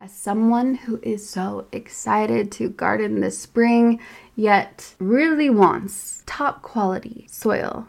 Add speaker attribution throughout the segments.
Speaker 1: As someone who is so excited to garden this spring, yet really wants top quality soil,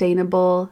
Speaker 1: sustainable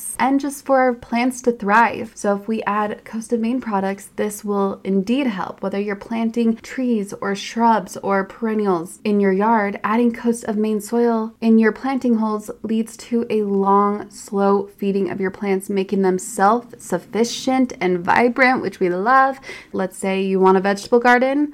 Speaker 1: and just for our plants to thrive. So if we add Coast of Maine products, this will indeed help. Whether you're planting trees or shrubs or perennials in your yard, adding Coast of Maine soil in your planting holes leads to a long, slow feeding of your plants, making them self sufficient and vibrant, which we love. Let's say you want a vegetable garden.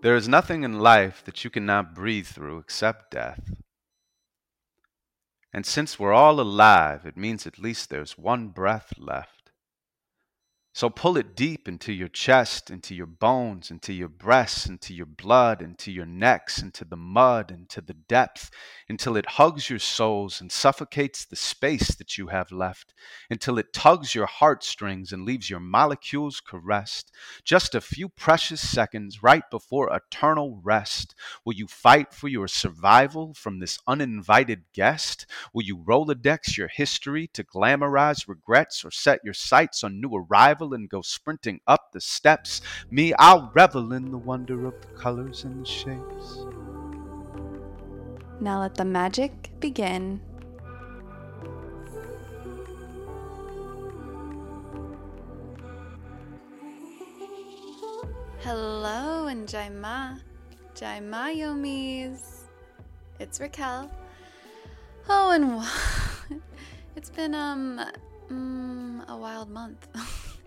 Speaker 2: There is nothing in life that you cannot breathe through except death. And since we're all alive, it means at least there's one breath left. So pull it deep into your chest, into your bones, into your breasts, into your blood, into your necks, into the mud, into the depth, until it hugs your souls and suffocates the space that you have left, until it tugs your heartstrings and leaves your molecules caressed. Just a few precious seconds right before eternal rest. Will you fight for your survival from this uninvited guest? Will you Rolodex your history to glamorize regrets or set your sights on new arrivals? And go sprinting up the steps. Me, I'll revel in the wonder of the colors and the shapes.
Speaker 1: Now let the magic begin. Hello and Jaima. Jaima Yomis. It's Raquel. Oh, and it's been um mm, a wild month.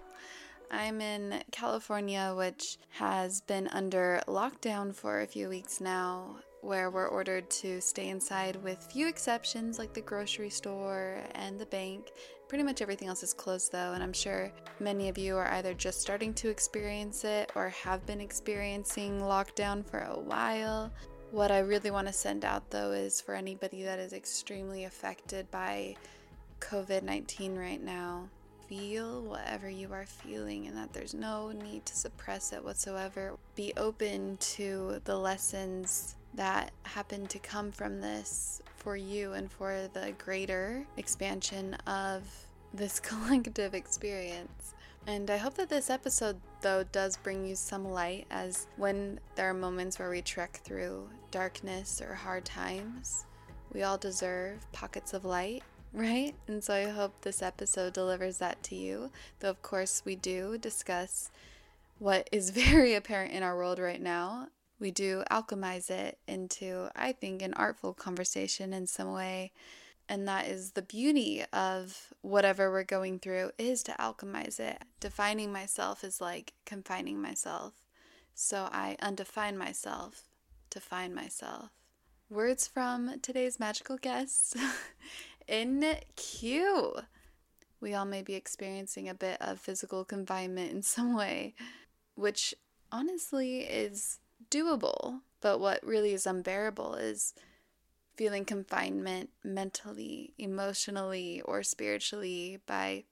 Speaker 1: I'm in California, which has been under lockdown for a few weeks now, where we're ordered to stay inside with few exceptions like the grocery store and the bank. Pretty much everything else is closed though, and I'm sure many of you are either just starting to experience it or have been experiencing lockdown for a while. What I really want to send out though is for anybody that is extremely affected by COVID 19 right now feel whatever you are feeling and that there's no need to suppress it whatsoever. Be open to the lessons that happen to come from this for you and for the greater expansion of this collective experience. And I hope that this episode, though, does bring you some light as when there are moments where we trek through darkness or hard times, we all deserve pockets of light right? And so I hope this episode delivers that to you. Though, of course, we do discuss what is very apparent in our world right now. We do alchemize it into, I think, an artful conversation in some way. And that is the beauty of whatever we're going through is to alchemize it. Defining myself is like confining myself. So I undefine myself to find myself. Words from today's magical guest in Q. We all may be experiencing a bit of physical confinement in some way, which honestly is doable. But what really is unbearable is feeling confinement mentally, emotionally, or spiritually by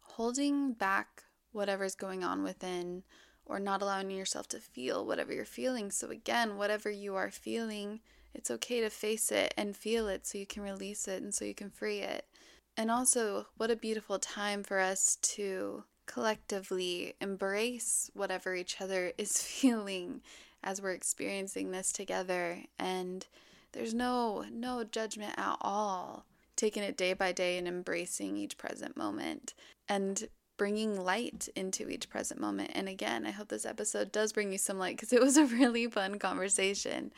Speaker 1: holding back whatever's going on within or not allowing yourself to feel whatever you're feeling. So, again, whatever you are feeling, it's okay to face it and feel it so you can release it and so you can free it. And also, what a beautiful time for us to collectively embrace whatever each other is feeling as we're experiencing this together. And there's no no judgment at all taking it day by day and embracing each present moment and bringing light into each present moment. And again i hope this episode does bring you some light because it was a really fun conversation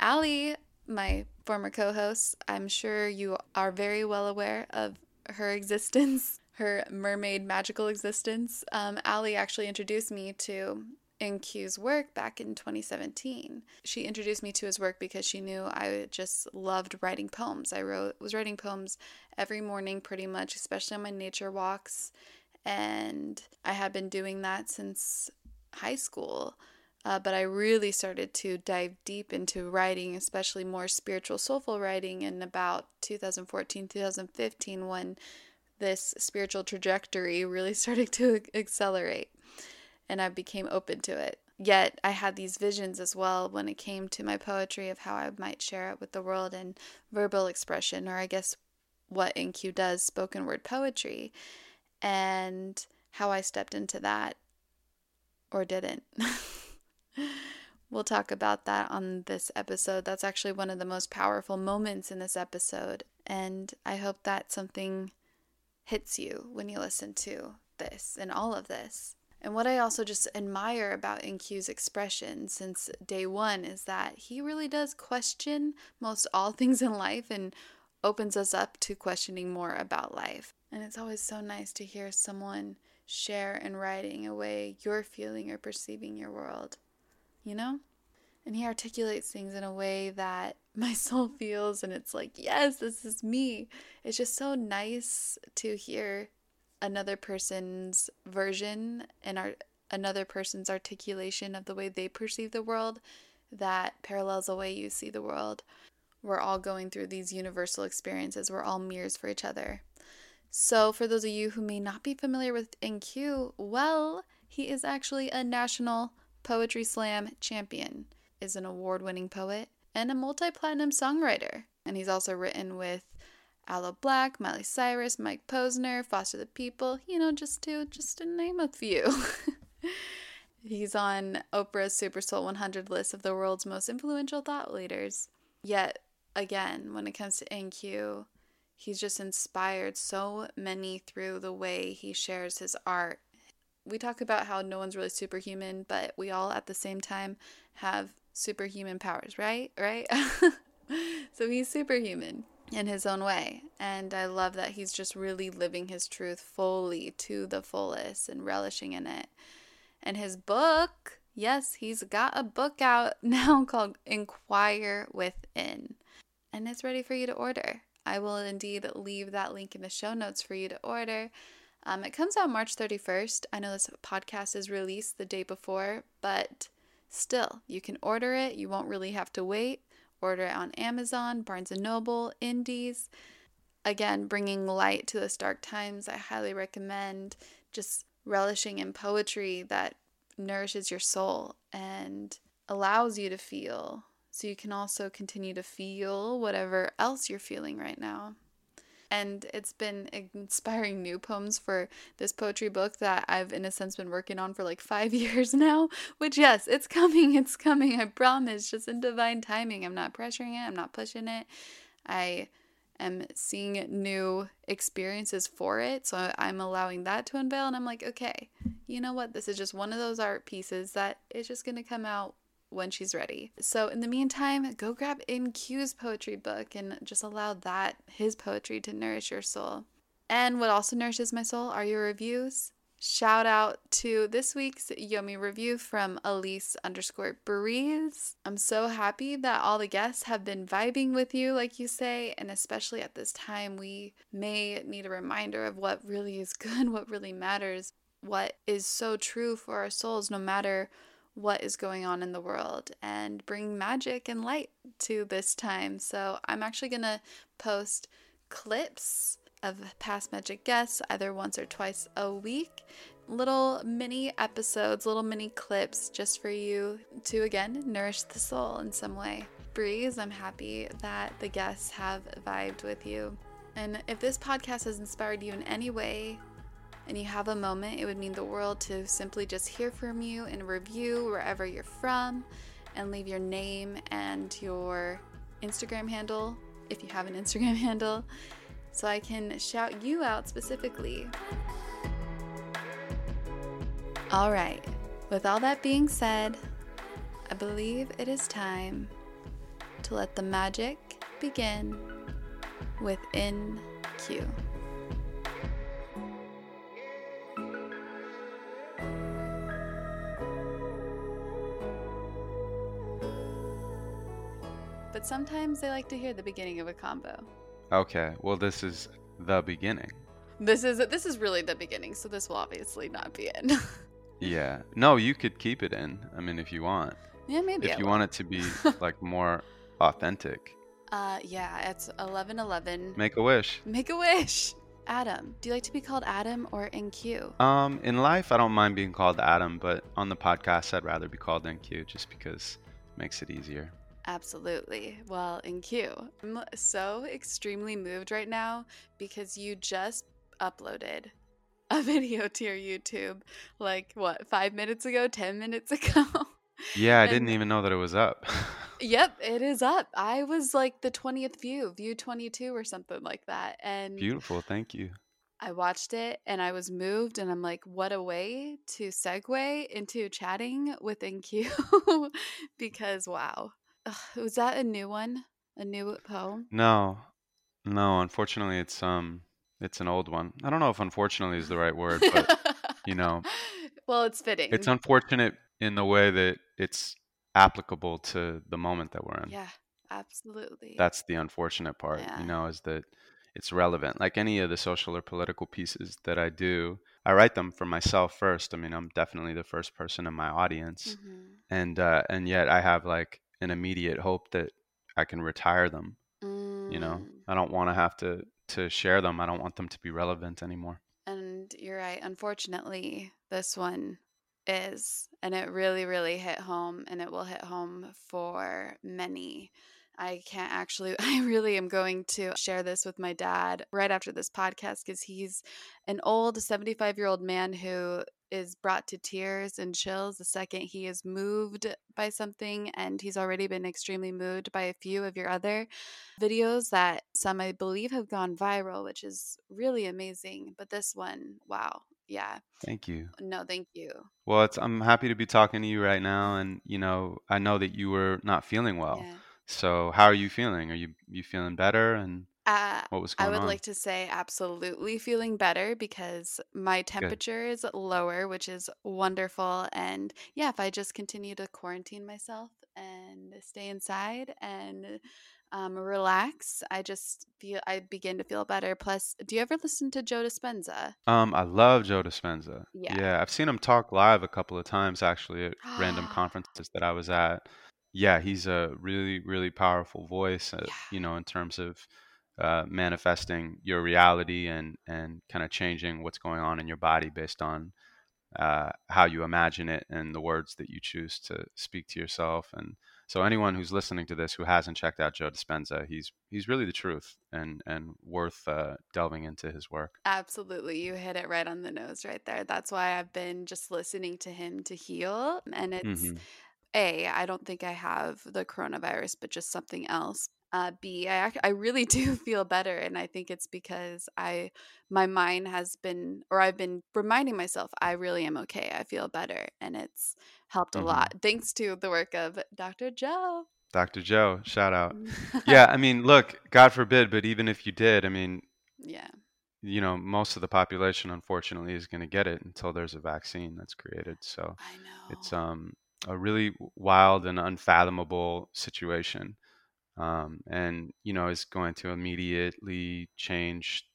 Speaker 1: Allie, my former co host, I'm sure you are very well aware of her existence, her mermaid magical existence. Um, Allie actually introduced me to InQ's work back in 2017. She introduced me to his work because she knew I just loved writing poems. I wrote was writing poems every morning pretty much, especially on my nature walks, and I had been doing that since high school. Uh, but I really started to dive deep into writing, especially more spiritual, soulful writing in about 2014, 2015, when this spiritual trajectory really started to accelerate and I became open to it. Yet I had these visions as well when it came to my poetry of how I might share it with the world and verbal expression, or I guess what InQ does, spoken word poetry, and how I stepped into that or didn't. We'll talk about that on this episode. That's actually one of the most powerful moments in this episode. And I hope that something hits you when you listen to this and all of this. And what I also just admire about InQ's expression since day one is that he really does question most all things in life and opens us up to questioning more about life. And it's always so nice to hear someone share in writing a way you're feeling or perceiving your world you know? And he articulates things in a way that my soul feels, and it's like, yes, this is me. It's just so nice to hear another person's version and our another person's articulation of the way they perceive the world that parallels the way you see the world. We're all going through these universal experiences. We're all mirrors for each other. So, for those of you who may not be familiar with InQ, well, he is actually a national poetry slam champion, is an award-winning poet, and a multi-platinum songwriter. And he's also written with Aloe Blacc, Miley Cyrus, Mike Posner, Foster the People, you know, just to just to name a few. He's on Oprah's Super Soul 100 list of the world's most influential thought leaders. Yet again, when it comes to InQ, he's just inspired so many through the way he shares his art. We talk about how no one's really superhuman, but we all at the same time have superhuman powers, right? Right? so he's superhuman in his own way. And I love that he's just really living his truth fully to the fullest and relishing in it. And his book, yes, he's got a book out now called Inquire Within. And it's ready for you to order. I will indeed leave that link in the show notes for you to order. Um, it comes out March 31st. I know this podcast is released the day before, but still, you can order it. You won't really have to wait. Order it on Amazon, Barnes & Noble, Indies. Again, bringing light to the dark times. I highly recommend just relishing in poetry that nourishes your soul and allows you to feel so you can also continue to feel whatever else you're feeling right now. And it's been inspiring new poems for this poetry book that I've, in a sense, been working on for like five years now. Which, yes, it's coming, it's coming, I promise, just in divine timing. I'm not pressuring it, I'm not pushing it. I am seeing new experiences for it. So I'm allowing that to unveil. And I'm like, okay, you know what? This is just one of those art pieces that is just going to come out when she's ready. So in the meantime, go grab InQ's poetry book and just allow that, his poetry, to nourish your soul. And what also nourishes my soul are your reviews. Shout out to this week's Yomi review from Elise underscore Breeze. I'm so happy that all the guests have been vibing with you, like you say, and especially at this time, we may need a reminder of what really is good, what really matters, what is so true for our souls, no matter what is going on in the world, and bring magic and light to this time. So I'm actually going to post clips of past magic guests either once or twice a week. Little mini episodes, little mini clips just for you to again nourish the soul in some way. Breeze, I'm happy that the guests have vibed with you. And if this podcast has inspired you in any way, and you have a moment, it would mean the world to simply just hear from you and review wherever you're from and leave your name and your Instagram handle if you have an Instagram handle so I can shout you out specifically. All right, with all that being said, I believe it is time to let the magic begin with InQ. But sometimes they like to hear the beginning of a combo.
Speaker 2: Okay, well, this is the beginning.
Speaker 1: This is this is really the beginning, so this will obviously not be in.
Speaker 2: yeah. No, you could keep it in. I mean, if you want.
Speaker 1: Yeah, maybe.
Speaker 2: If
Speaker 1: I
Speaker 2: you
Speaker 1: will.
Speaker 2: want it to be like more authentic.
Speaker 1: Uh, yeah, it's eleven eleven.
Speaker 2: Make a wish.
Speaker 1: Make a wish. Adam, do you like to be called Adam or InQ?
Speaker 2: Um, in life, I don't mind being called Adam, but on the podcast, I'd rather be called InQ just because it makes it easier.
Speaker 1: Absolutely. Well, InQ, I'm so extremely moved right now because you just uploaded a video to your YouTube like what, five minutes ago, 10 minutes ago?
Speaker 2: Yeah, I
Speaker 1: And-
Speaker 2: didn't even know that it was up.
Speaker 1: yep, it is up. I was like the 20th view, view 22 or something like that. And
Speaker 2: Beautiful, thank you.
Speaker 1: I watched it and I was moved, and I'm like, what a way to segue into chatting with InQ because wow. Ugh, was that a new one? A new poem?
Speaker 2: No, no, unfortunately, it's um, it's an old one. I don't know if unfortunately is the right word, but you know,
Speaker 1: well, it's fitting.
Speaker 2: it's unfortunate in the way that it's applicable to the moment that we're in.
Speaker 1: Yeah, absolutely.
Speaker 2: That's the unfortunate part,
Speaker 1: Yeah.
Speaker 2: you know, is that it's relevant. Like any of the social or political pieces that I do, I write them for myself first. I mean, I'm definitely the first person in my audience,
Speaker 1: Mhm.
Speaker 2: and uh, and yet I have like an immediate hope that I can retire them. You know,
Speaker 1: Mm.
Speaker 2: I don't want to have to to share them. I don't want them to be relevant anymore.
Speaker 1: And you're right. Unfortunately, this one is, and it really, really hit home, and it will hit home for many. I can't actually, I really am going to share this with my dad right after this podcast because he's an old 75 year old man who is brought to tears and chills the second he is moved by something. And he's already been extremely moved by a few of your other videos that some I believe have gone viral, which is really amazing. But this one, wow. Yeah.
Speaker 2: Thank you.
Speaker 1: No, thank you.
Speaker 2: Well, it's I'm happy to be talking to you right now, and you know, I know that you were not feeling well.
Speaker 1: Yeah.
Speaker 2: So, how are you feeling? Are you you feeling better? And
Speaker 1: Uh,
Speaker 2: what was
Speaker 1: I would
Speaker 2: on?
Speaker 1: like to say absolutely feeling better because my temperature is lower, which is wonderful. And yeah, if I just continue to quarantine myself and stay inside and um, relax, I just feel I begin to feel better. Plus, do you ever listen to Joe Dispenza?
Speaker 2: Um, I love Joe Dispenza.
Speaker 1: Yeah.
Speaker 2: Yeah, I've seen him talk live a couple of times actually at random conferences that I was at. Yeah, he's a really, really powerful voice, uh,
Speaker 1: Yeah.
Speaker 2: you know, in terms of uh, manifesting your reality and and kind of changing what's going on in your body based on uh, how you imagine it and the words that you choose to speak to yourself. And so, anyone who's listening to this who hasn't checked out Joe Dispenza, he's he's really the truth and and worth uh, delving into his work.
Speaker 1: Absolutely. You hit it right on the nose right there. That's why I've been just listening to him to heal. And it's
Speaker 2: hmm
Speaker 1: A, I don't think I have the coronavirus, but just something else. Uh, B, I really do feel better, and I think it's because I my mind has been, or I've been reminding myself I really am okay. I feel better, and it's helped a
Speaker 2: hmm
Speaker 1: lot thanks to the work of Dr. Joe.
Speaker 2: Dr. Joe, shout out. Yeah, I mean, look, God forbid, but even if you did, I mean,
Speaker 1: yeah,
Speaker 2: you know, most of the population, unfortunately, is going to get it until there's a vaccine that's created. So
Speaker 1: I know.
Speaker 2: it's um, a really wild and unfathomable situation, um, and you know, is going to immediately change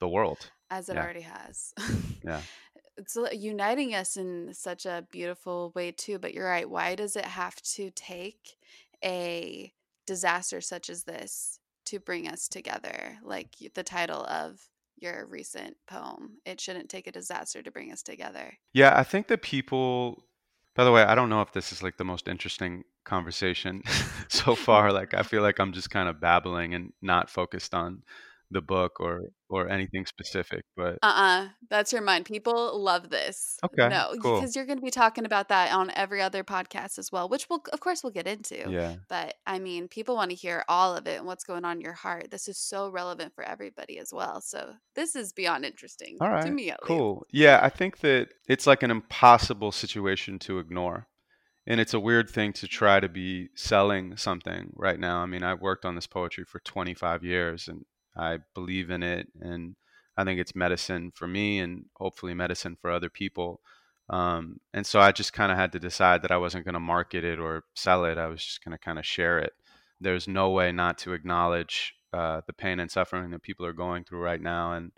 Speaker 2: the world.
Speaker 1: as it
Speaker 2: Yeah,
Speaker 1: already has.
Speaker 2: yeah.
Speaker 1: it's uh, uniting us in such a beautiful way too but you're right why does it have to take a disaster such as this to bring us together like the title of your recent poem it shouldn't take a disaster to bring us together
Speaker 2: Yeah, I think that people, by the way, I don't know if this is like the most interesting conversation so far. Like, I feel like I'm just kind of babbling and not focused on the book or or anything specific. But
Speaker 1: uh-uh that's your mind people love this
Speaker 2: okay,
Speaker 1: no
Speaker 2: cool.
Speaker 1: because you're going to be talking about that on every other podcast as well which we'll of course we'll get into
Speaker 2: Yeah.
Speaker 1: But I mean, people want to hear all of it and what's going on in your heart. This is so relevant for everybody as well. So this is beyond interesting
Speaker 2: all right to
Speaker 1: me, at least.
Speaker 2: cool. Yeah, I think that it's like an impossible situation to ignore. And it's a weird thing to try to be selling something right now. I mean, I've worked on this poetry for 25 years and I believe in it. And I think it's medicine for me and hopefully medicine for other people. Um, and so I just kind of had to decide that I wasn't going to market it or sell it. I was just going to kind of share it. There's no way not to acknowledge uh, the pain and suffering that people are going through right now and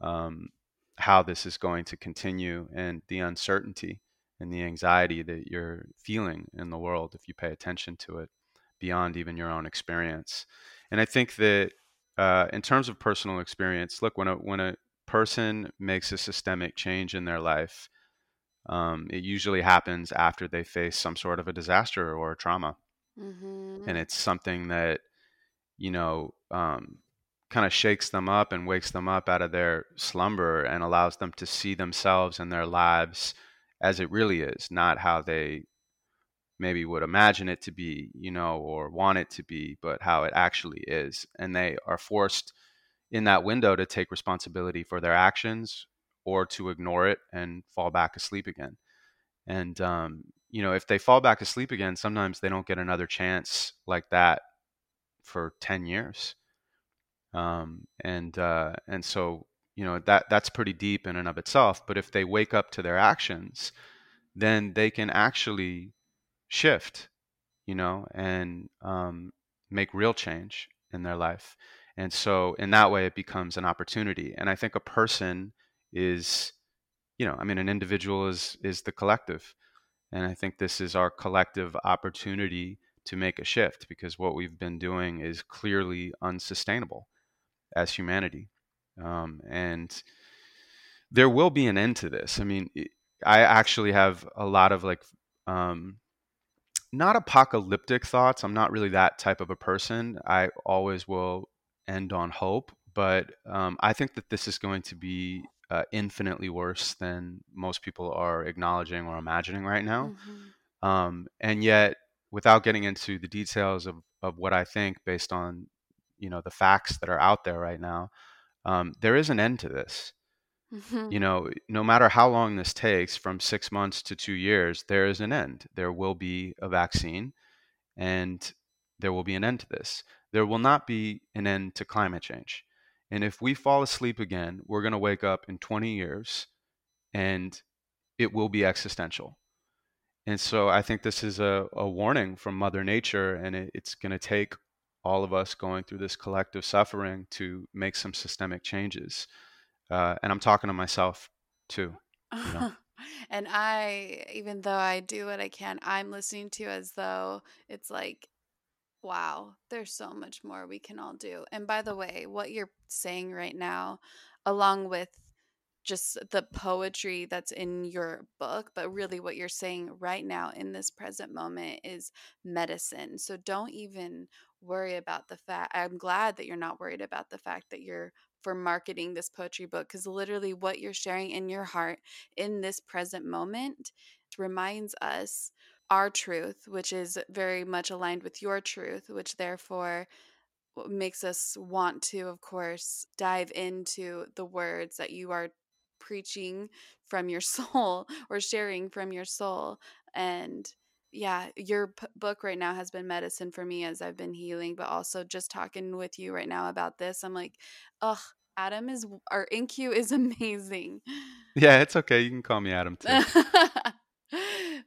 Speaker 2: um, how this is going to continue and the uncertainty and the anxiety that you're feeling in the world if you pay attention to it beyond even your own experience. And I think that uh, in terms of personal experience, look when a when a person makes a systemic change in their life, um, it usually happens after they face some sort of a disaster or a trauma,
Speaker 1: Mm-hmm.
Speaker 2: and it's something that you know um, kind of shakes them up and wakes them up out of their slumber and allows them to see themselves and their lives as it really is, not how they maybe would imagine it to be, you know, or want it to be, but how it actually is. And they are forced in that window to take responsibility for their actions or to ignore it and fall back asleep again. And, um, you know, if they fall back asleep again, sometimes they don't get another chance like that for 10 years. Um, and, uh, and so, you know, that, that's pretty deep in and of itself. But if they wake up to their actions, then they can actually shift you know, and um, make real change in their life. And so, in that way, it becomes an opportunity. And I think a person is, you know, I mean, an individual is is the collective, and I think this is our collective opportunity to make a shift because what we've been doing is clearly unsustainable as humanity. Um, and there will be an end to this. I mean, I actually have a lot of like, um, not apocalyptic thoughts. I'm not really that type of a person. I always will end on hope, but um, I think that this is going to be uh, infinitely worse than most people are acknowledging or imagining right now. Mm-hmm. Um, and yet, without getting into the details of, of what I think based on you know the facts that are out there right now, um, there is an end to this. Mm-hmm. You know, no matter how long this takes, from six months to two years, there is an end. There will be a vaccine, and there will be an end to this. There will not be an end to climate change. And if we fall asleep again, we're going to wake up in 20 years and it will be existential. And so I think this is a, a warning from Mother Nature, and it, it's going to take all of us going through this collective suffering to make some systemic changes. Uh, and I'm talking to myself too. You know?
Speaker 1: and I, even though I do what I can, I'm listening to as though it's like, wow, there's so much more we can all do. And by the way, what you're saying right now, along with just the poetry that's in your book, but really what you're saying right now in this present moment is medicine. So don't even worry about the fact. I'm glad that you're not worried about the fact that you're for marketing this poetry book because literally what you're sharing in your heart in this present moment reminds us our truth, which is very much aligned with your truth, which therefore makes us want to, of course, dive into the words that you are preaching from your soul or sharing from your soul. And yeah, your p- book right now has been medicine for me as I've been healing, but also just talking with you right now about this, I'm like, ugh, Adam is, our InQ is amazing.
Speaker 2: Yeah, it's okay. You can call me Adam too.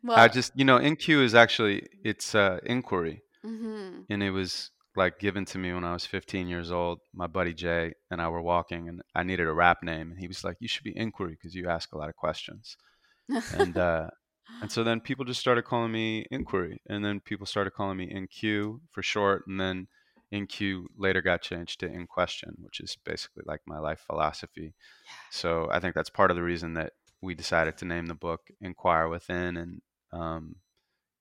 Speaker 2: well, I just, you know, InQ is actually, it's uh, inquiry. Mm-hmm. And it was like given to me when I was 15 years old. My buddy Jay and I were walking, and I needed a rap name, and he was like, "You should be Inquiry because you ask a lot of questions." and uh, and so then people just started calling me Inquiry, and then people started calling me InQ for short, and then InQ later got changed to In Question, which is basically like my life philosophy. Yeah. So I think that's part of the reason that we decided to name the book Inquire Within, and um,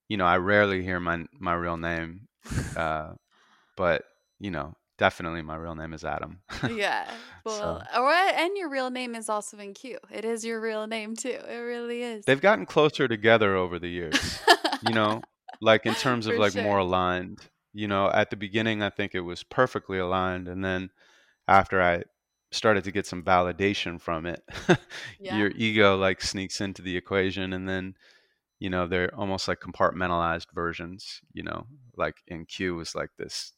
Speaker 2: you know, I rarely hear my my real name. Uh, but you know, definitely my real name is Adam.
Speaker 1: yeah. Well, so. or and your real name is also InQ. It is your real name too. It really is.
Speaker 2: They've gotten closer together over the years. you know, like in terms of For like sure. more aligned. You know, at the beginning I think it was perfectly aligned and then after I started to get some validation from it, yeah. your ego like sneaks into the equation and then you know, they're almost like compartmentalized versions, you know, like InQ was like this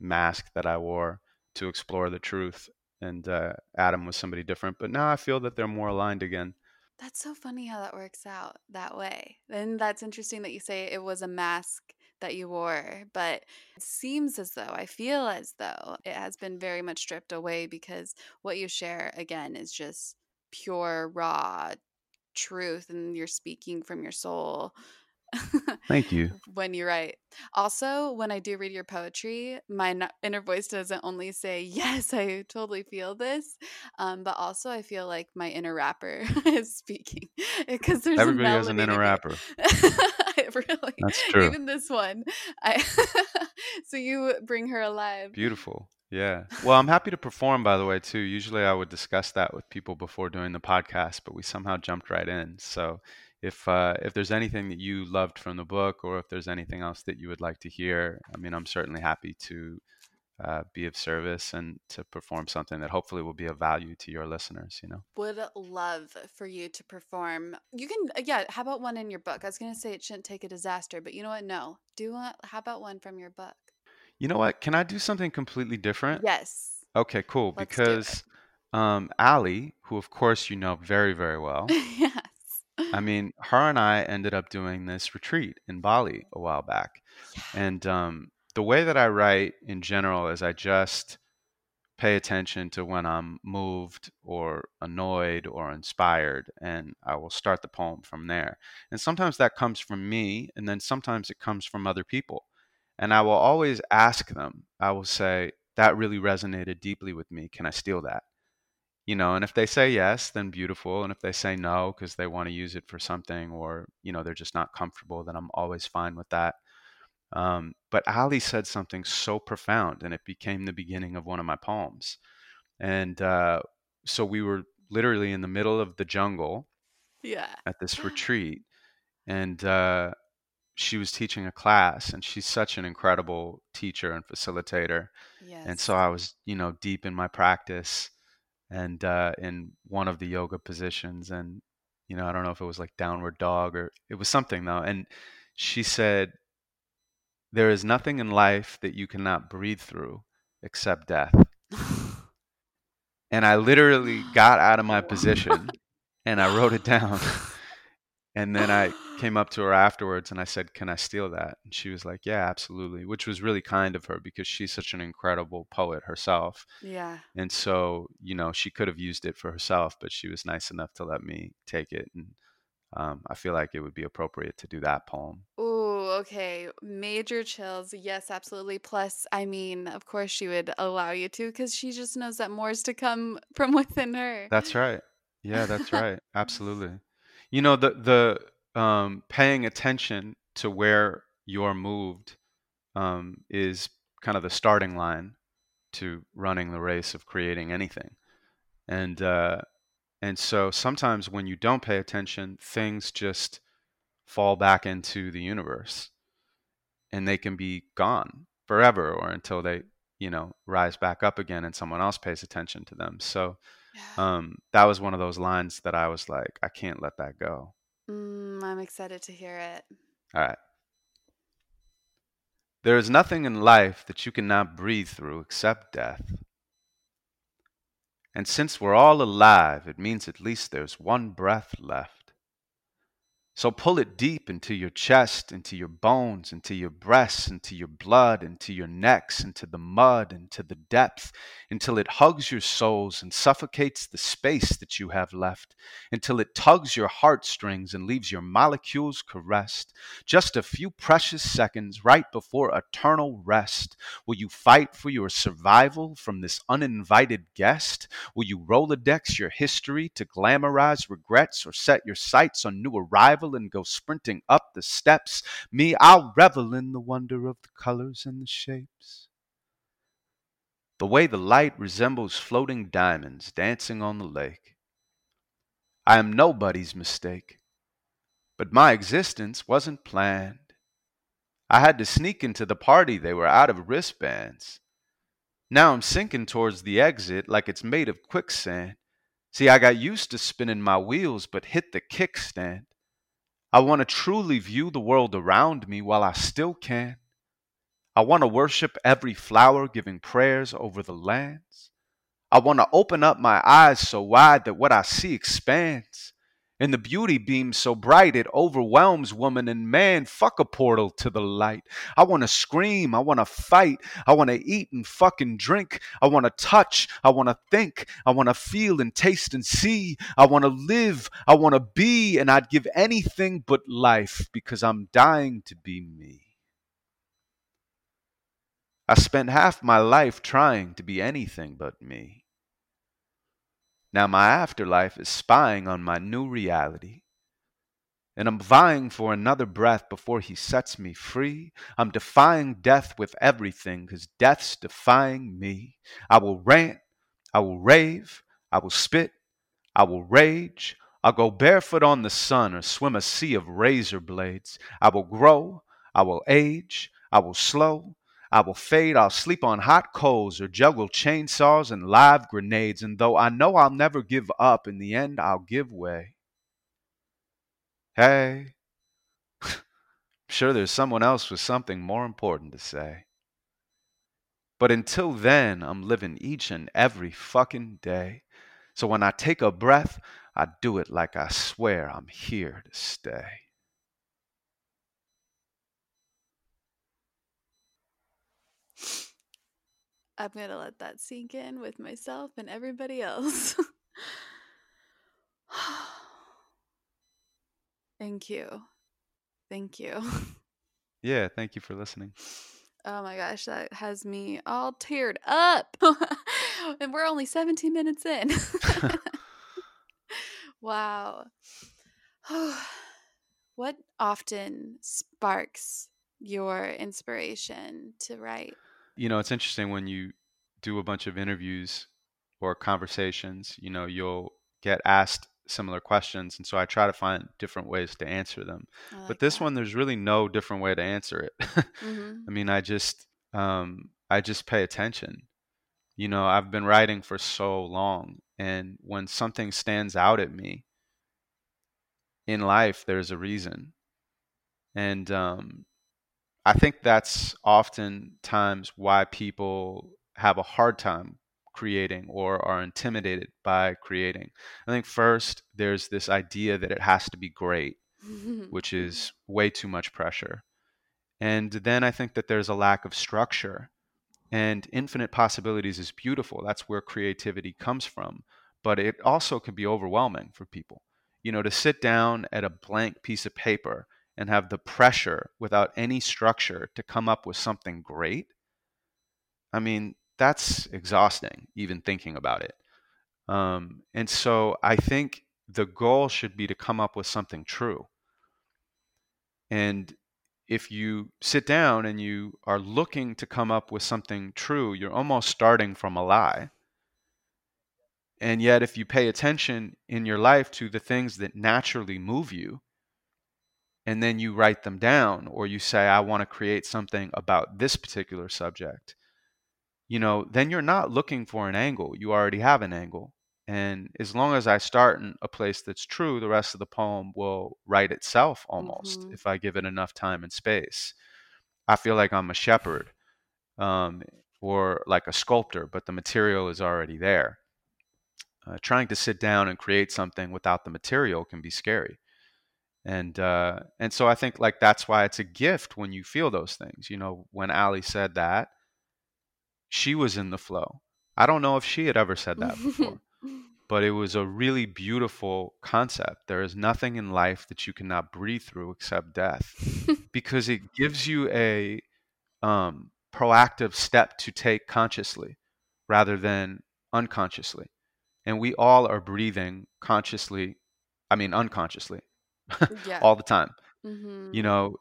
Speaker 2: mask that I wore to explore the truth. And uh, Adam was somebody different. But now I feel that they're more aligned again.
Speaker 1: That's so funny how that works out that way. And that's interesting that you say it was a mask that you wore, but it seems as though I feel as though it has been very much stripped away because what you share again is just pure, raw truth and you're speaking from your soul.
Speaker 2: Thank you.
Speaker 1: when you write. Also, when I do read your poetry, my inner voice doesn't only say, Yes, I totally feel this, um, but also I feel like my inner rapper is speaking because there's
Speaker 2: everybody has an inner rapper.
Speaker 1: really,
Speaker 2: that's true.
Speaker 1: Even this one, I so you bring her alive.
Speaker 2: Beautiful. Yeah. Well, I'm happy to perform, by the way, too. Usually I would discuss that with people before doing the podcast, but we somehow jumped right in. So if uh, if there's anything that you loved from the book, or if there's anything else that you would like to hear, I mean, I'm certainly happy to uh, be of service and to perform something that hopefully will be of value to your listeners. You know,
Speaker 1: would love for you to perform. You can, uh, yeah. How about one in your book? I was gonna say it shouldn't take a disaster, but you know what? No, do what? How about one from your book?
Speaker 2: You know what? Can I do something completely different?
Speaker 1: Yes.
Speaker 2: Okay, cool. Let's because um, Allie, who of course you know very very well,
Speaker 1: yes
Speaker 2: I mean, her and I ended up doing this retreat in Bali a while back.
Speaker 1: Yeah.
Speaker 2: And um, the way that I write in general is I just pay attention to when I'm moved or annoyed or inspired, and I will start the poem from there. And sometimes that comes from me, and then sometimes it comes from other people. And I will always ask them, I will say, that really resonated deeply with me. Can I steal that? You know, and if they say yes, then beautiful. And if they say no because they want to use it for something or, you know, they're just not comfortable, then I'm always fine with that. Um, but Allie said something so profound, and it became the beginning of one of my poems. And uh, so we were literally in the middle of the jungle
Speaker 1: Yeah.
Speaker 2: at this retreat, and uh, she was teaching a class, and she's such an incredible teacher and facilitator. And so I was, you know, deep in my practice and uh, in one of the yoga positions, and you know, I don't know if it was like downward dog or it was something though. And she said, there is nothing in life that you cannot breathe through except death. And I literally got out of my position and I wrote it down. And then I came up to her afterwards and I said, Can I steal that? And she was like, Yeah, absolutely, which was really kind of her because she's such an incredible poet herself.
Speaker 1: yeah.
Speaker 2: And so, you know, she could have used it for herself, but she was nice enough to let me take it. And um, I feel like it would be appropriate to do that poem.
Speaker 1: Ooh, okay. Major chills. Yes, absolutely. Plus, I mean, of course she would allow you to because she just knows that more is to come from within her.
Speaker 2: That's right. Yeah, that's right. Absolutely. You know, the the um, paying attention to where you're moved um, is kind of the starting line to running the race of creating anything. And uh, and so sometimes when you don't pay attention, things just fall back into the universe, and they can be gone forever or until they, you know, rise back up again and someone else pays attention to them. So
Speaker 1: Yeah.
Speaker 2: um, that was one of those lines that I was like, I can't let that go.
Speaker 1: Mm, I'm excited to hear it.
Speaker 2: All right. There is nothing in life that you cannot breathe through except death. And since we're all alive, it means at least there's one breath left. So pull it deep into your chest, into your bones, into your breasts, into your blood, into your necks, into the mud, into the depth, until it hugs your souls and suffocates the space that you have left, until it tugs your heartstrings and leaves your molecules caressed. Just a few precious seconds right before eternal rest. Will you fight for your survival from this uninvited guest? Will you Rolodex your history to glamorize regrets or set your sights on new arrival and go sprinting up the steps? Me, I'll revel in the wonder of the colors and the shapes. The way the light resembles floating diamonds dancing on the lake. I am nobody's mistake, but my existence wasn't planned. I had to sneak into the party, they were out of wristbands. Now I'm sinking towards the exit like it's made of quicksand. See, I got used to spinning my wheels, but hit the kickstand. I want to truly view the world around me while I still can. I want to worship every flower, giving prayers over the lands. I want to open up my eyes so wide that what I see expands. And the beauty beams so bright it overwhelms woman and man. Fuck a portal to the light. I want to scream. I want to fight. I want to eat and fucking drink. I want to touch. I want to think. I want to feel and taste and see. I want to live. I want to be. And I'd give anything but life because I'm dying to be me. I spent half my life trying to be anything but me. Now my afterlife is spying on my new reality. And I'm vying for another breath before he sets me free. I'm defying death with everything, because death's defying me. I will rant, I will rave, I will spit, I will rage. I'll go barefoot on the sun or swim a sea of razor blades. I will grow, I will age, I will slow, I will fade, I'll sleep on hot coals or juggle chainsaws and live grenades. And though I know I'll never give up, in the end I'll give way. Hey, I'm sure there's someone else with something more important to say. But until then, I'm living each and every fucking day. So when I take a breath, I do it like I swear I'm here to stay.
Speaker 1: I'm going to let that sink in with myself and everybody else. Thank you. Thank you.
Speaker 2: Yeah, thank you for listening.
Speaker 1: Oh my gosh, that has me all teared up. and we're only 17 minutes in. wow. what often sparks your inspiration to write?
Speaker 2: You know, it's interesting when you do a bunch of interviews or conversations, you know, you'll get asked similar questions and so I try to find different ways to answer them.
Speaker 1: I
Speaker 2: But this
Speaker 1: that.
Speaker 2: one there's really no different way to answer it.
Speaker 1: hmm
Speaker 2: I mean, I just um I just pay attention. You know, I've been writing for so long and when something stands out at me in life, there's a reason. And um I think that's oftentimes why people have a hard time creating or are intimidated by creating. I think first there's this idea that it has to be great, which is mm-hmm. way too much pressure. And then I think that there's a lack of structure. And infinite possibilities is beautiful. That's where creativity comes from. But it also can be overwhelming for people. You know, to sit down at a blank piece of paper and have the pressure without any structure to come up with something great, I mean, that's exhausting, even thinking about it. Um, and so I think the goal should be to come up with something true. And if you sit down and you are looking to come up with something true, you're almost starting from a lie. And yet, if you pay attention in your life to the things that naturally move you, and then you write them down, or you say, I want to create something about this particular subject, you know, then you're not looking for an angle. You already have an angle. And as long as I start in a place that's true, the rest of the poem will write itself almost
Speaker 1: hmm
Speaker 2: if I give it enough time and space. I feel like I'm a shepherd um, or like a sculptor, but the material is already there. Uh, trying to sit down and create something without the material can be scary. And uh, and so I think like that's why it's a gift when you feel those things. You know, when Allie said that, she was in the flow. I don't know if she had ever said that before, but it was a really beautiful concept. There is nothing in life that you cannot breathe through except death because it gives you a um, proactive step to take consciously rather than unconsciously. And we all are breathing consciously, I mean, unconsciously
Speaker 1: yeah.
Speaker 2: all the time.
Speaker 1: hmm
Speaker 2: You know,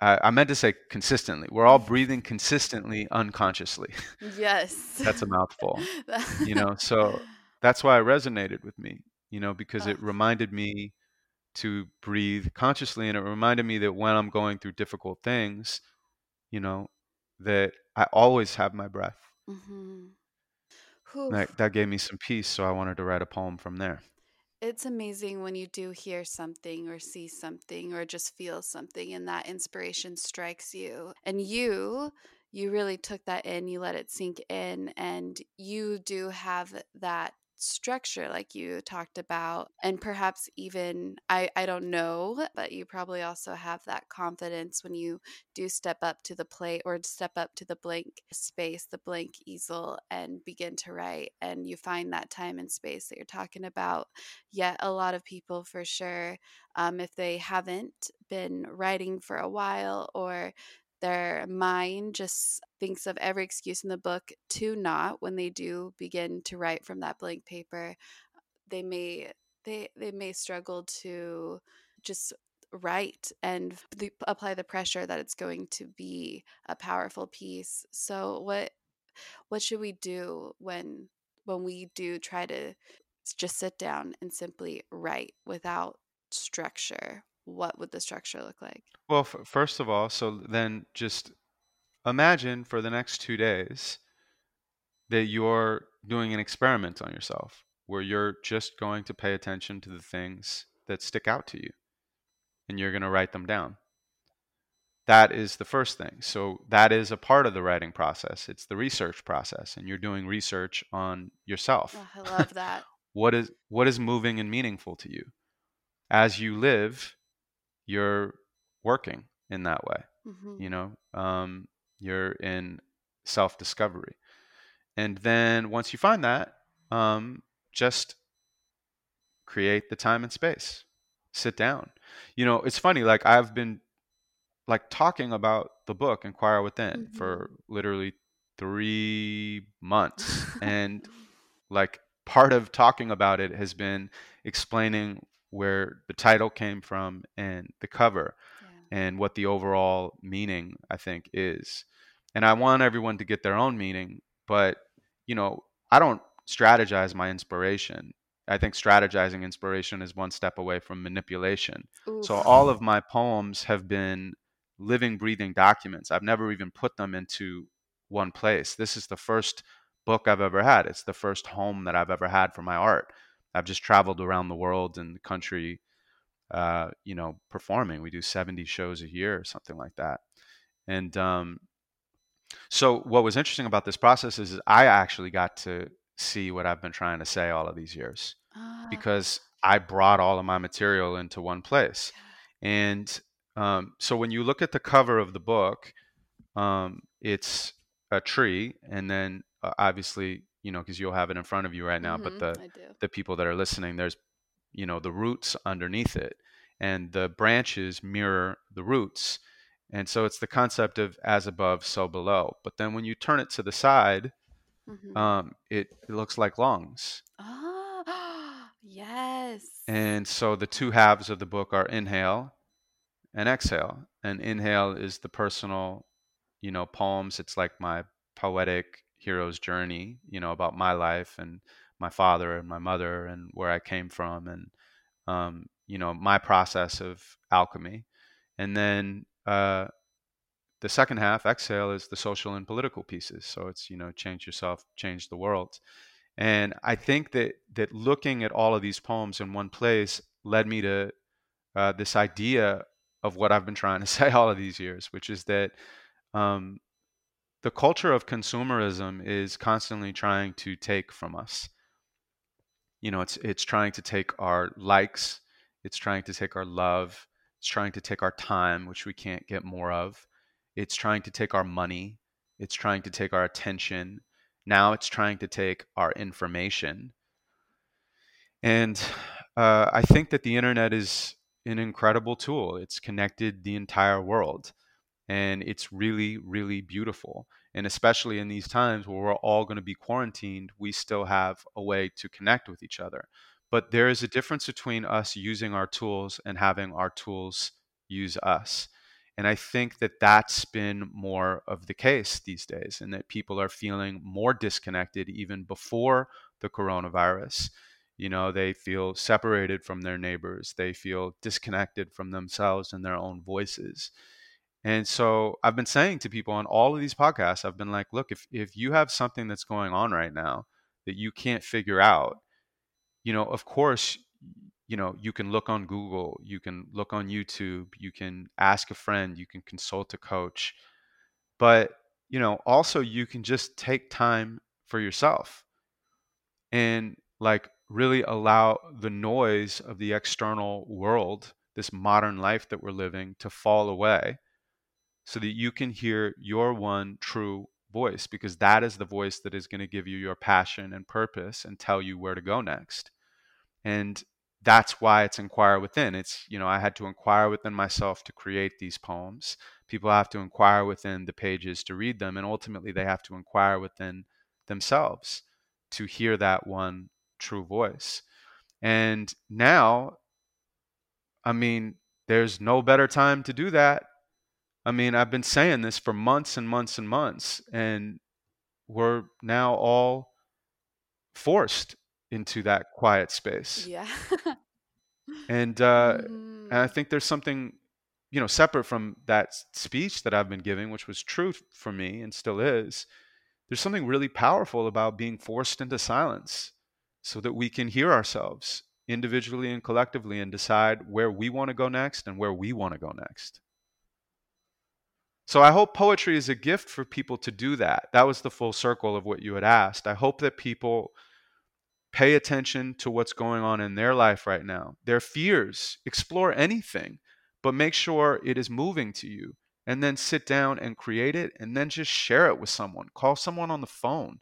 Speaker 2: I, I meant to say consistently. We're all breathing consistently unconsciously.
Speaker 1: Yes.
Speaker 2: That's a mouthful. you know so that's why it resonated with me you know because it reminded me to breathe consciously and it reminded me that when i'm going through difficult things you know that i always have my breath
Speaker 1: Mhm.
Speaker 2: That, that gave me some peace so i wanted to write a poem from there
Speaker 1: It's amazing when you do hear something or see something or just feel something and that inspiration strikes you. And you, you really took that in, you let it sink in, and you do have that structure like you talked about and perhaps even I I don't know but you probably also have that confidence when you do step up to the plate or step up to the blank space the blank easel and begin to write and you find that time and space that you're talking about yet a lot of people for sure um, if they haven't been writing for a while or their mind just thinks of every excuse in the book to not when they do begin to write from that blank paper. They may they they may struggle to just write and the, apply the pressure that it's going to be a powerful piece. So what what should we do when when we do try to just sit down and simply write without structure what would the structure look like
Speaker 2: well f- first of all so then just imagine for the next two days that you're doing an experiment on yourself where you're just going to pay attention to the things that stick out to you and you're going to write them down. That is the first thing. So, that is a part of the writing process. It's the research process, and you're doing research on yourself.
Speaker 1: Oh, i love that
Speaker 2: what is what is moving and meaningful to you as you live you're working in that way
Speaker 1: Mhm.
Speaker 2: you know? Um, you're in self-discovery. And then once you find that um, just create the time and space. Sit down. You know it's funny like i've been like talking about the book inquire within for literally three months. And like part of talking about it has been explaining where the title came from and the cover
Speaker 1: Yeah.
Speaker 2: and what the overall meaning I think is. And I want everyone to get their own meaning, but you know, I don't strategize my inspiration. I think strategizing inspiration is one step away from manipulation. So all of my poems have been living breathing documents. I've never even put them into one place. This is the first book I've ever had. It's the first home that I've ever had for my art. I've just traveled around the world and the country uh, you know, performing. We do 70 shows a year or something like that. And um, so, what was interesting about this process is I actually got to see what I've been trying to say all of these years
Speaker 1: Ah,
Speaker 2: because I brought all of my material into one place. And um, so, when you look at the cover of the book, um, it's a tree, and then uh, obviously, you know, because you'll have it in front of you right now, but
Speaker 1: mhm,
Speaker 2: the the people that are listening, there's you know the roots underneath it, and the branches mirror the roots, and so it's the concept of as above, so below. But then when you turn it to the side,
Speaker 1: Mhm.
Speaker 2: um, it, it looks like lungs,
Speaker 1: Ah, yes.
Speaker 2: and so the two halves of the book are inhale and exhale. And inhale is the personal, you know, poems. It's like my poetic hero's journey, you know, about my life and my father and my mother and where I came from and, um, you know, my process of alchemy. And then uh, the second half, exhale, is the social and political pieces. So it's, you know, change yourself, change the world. And I think that that looking at all of these poems in one place led me to uh, this idea of what I've been trying to say all of these years, which is that um, the culture of consumerism is constantly trying to take from us. You know, it's it's trying to take our likes, it's trying to take our love, it's trying to take our time, which we can't get more of. It's trying to take our money, it's trying to take our attention. Now it's trying to take our information. And uh, I think that the internet is an incredible tool. It's connected the entire world and it's really, really beautiful. And especially in these times where we're all going to be quarantined, we still have a way to connect with each other. But there is a difference between us using our tools and having our tools use us. And I think that that's been more of the case these days, and that people are feeling more disconnected even before the coronavirus. You know, they feel separated from their neighbors, they feel disconnected from themselves and their own voices. And so I've been saying to people on all of these podcasts, I've been like, look, if, if you have something that's going on right now that you can't figure out, you know, of course, you know, you can look on Google, you can look on YouTube, you can ask a friend, you can consult a coach. But, you know, also you can just take time for yourself and like really allow the noise of the external world, this modern life that we're living, to fall away so that you can hear your one true voice because that is the voice that is going to give you your passion and purpose and tell you where to go next. And that's why it's inquire within. It's, you know, I had to inquire within myself to create these poems. People have to inquire within the pages to read them. And ultimately, they have to inquire within themselves to hear that one true voice. And now, I mean, there's no better time to do that I mean, I've been saying this for months and months and months, and we're now all forced into that quiet space.
Speaker 1: Yeah.
Speaker 2: And uh, and I
Speaker 1: Mhm.
Speaker 2: think there's something, you know, separate from that speech that I've been giving, which was true for me and still is. There's something really powerful about being forced into silence so that we can hear ourselves individually and collectively and decide where we want to go next and where we want to go next. So I hope poetry is a gift for people to do that. That was the full circle of what you had asked. I hope that people Pay attention to what's going on in their life right now, their fears. Explore anything, but make sure it is moving to you. And then sit down and create it and then just share it with someone. Call someone on the phone.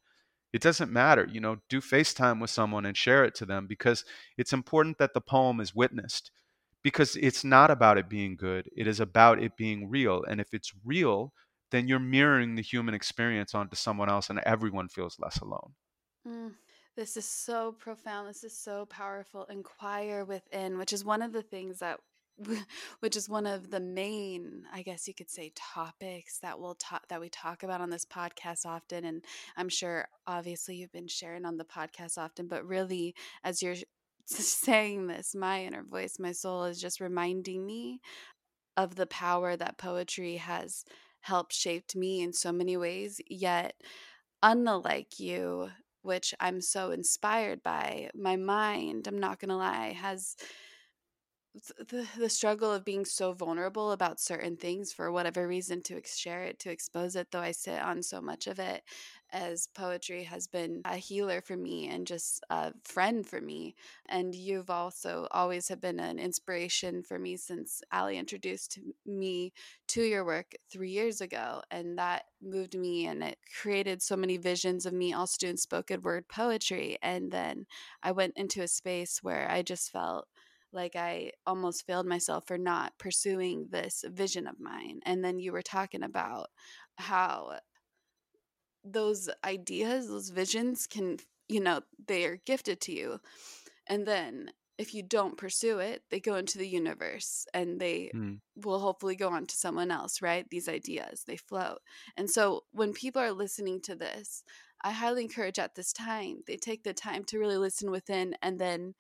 Speaker 2: It doesn't matter, you know, do FaceTime with someone and share it to them because it's important that the poem is witnessed because it's not about it being good. It is about it being real. And if it's real, then you're mirroring the human experience onto someone else and everyone feels less alone.
Speaker 1: Mm, this is so profound. This is so powerful. Inquire within, which is one of the things that which is one of the main i guess you could say topics that we'll talk that we talk about on this podcast often and i'm sure obviously you've been sharing on the podcast often but really as you're saying this my inner voice my soul is just reminding me of the power that poetry has helped shaped me in so many ways yet unlike you which i'm so inspired by my mind i'm not gonna lie has the, the struggle of being so vulnerable about certain things for whatever reason to share it to expose it though i sit on so much of it as poetry has been a healer for me and just a friend for me. And you've also always have been an inspiration for me since Allie introduced me to your work three years ago and that moved me and it created so many visions of me also doing spoken word poetry. And then i went into a space where i just felt like I almost failed myself for not pursuing this vision of mine. And then you were talking about how those ideas, those visions can, you know, they are gifted to you. And then if you don't pursue it, they go into the universe and they mm. will hopefully go on to someone else, right? These ideas, they float. And so when people are listening to this, I highly encourage at this time, they take the time to really listen within and then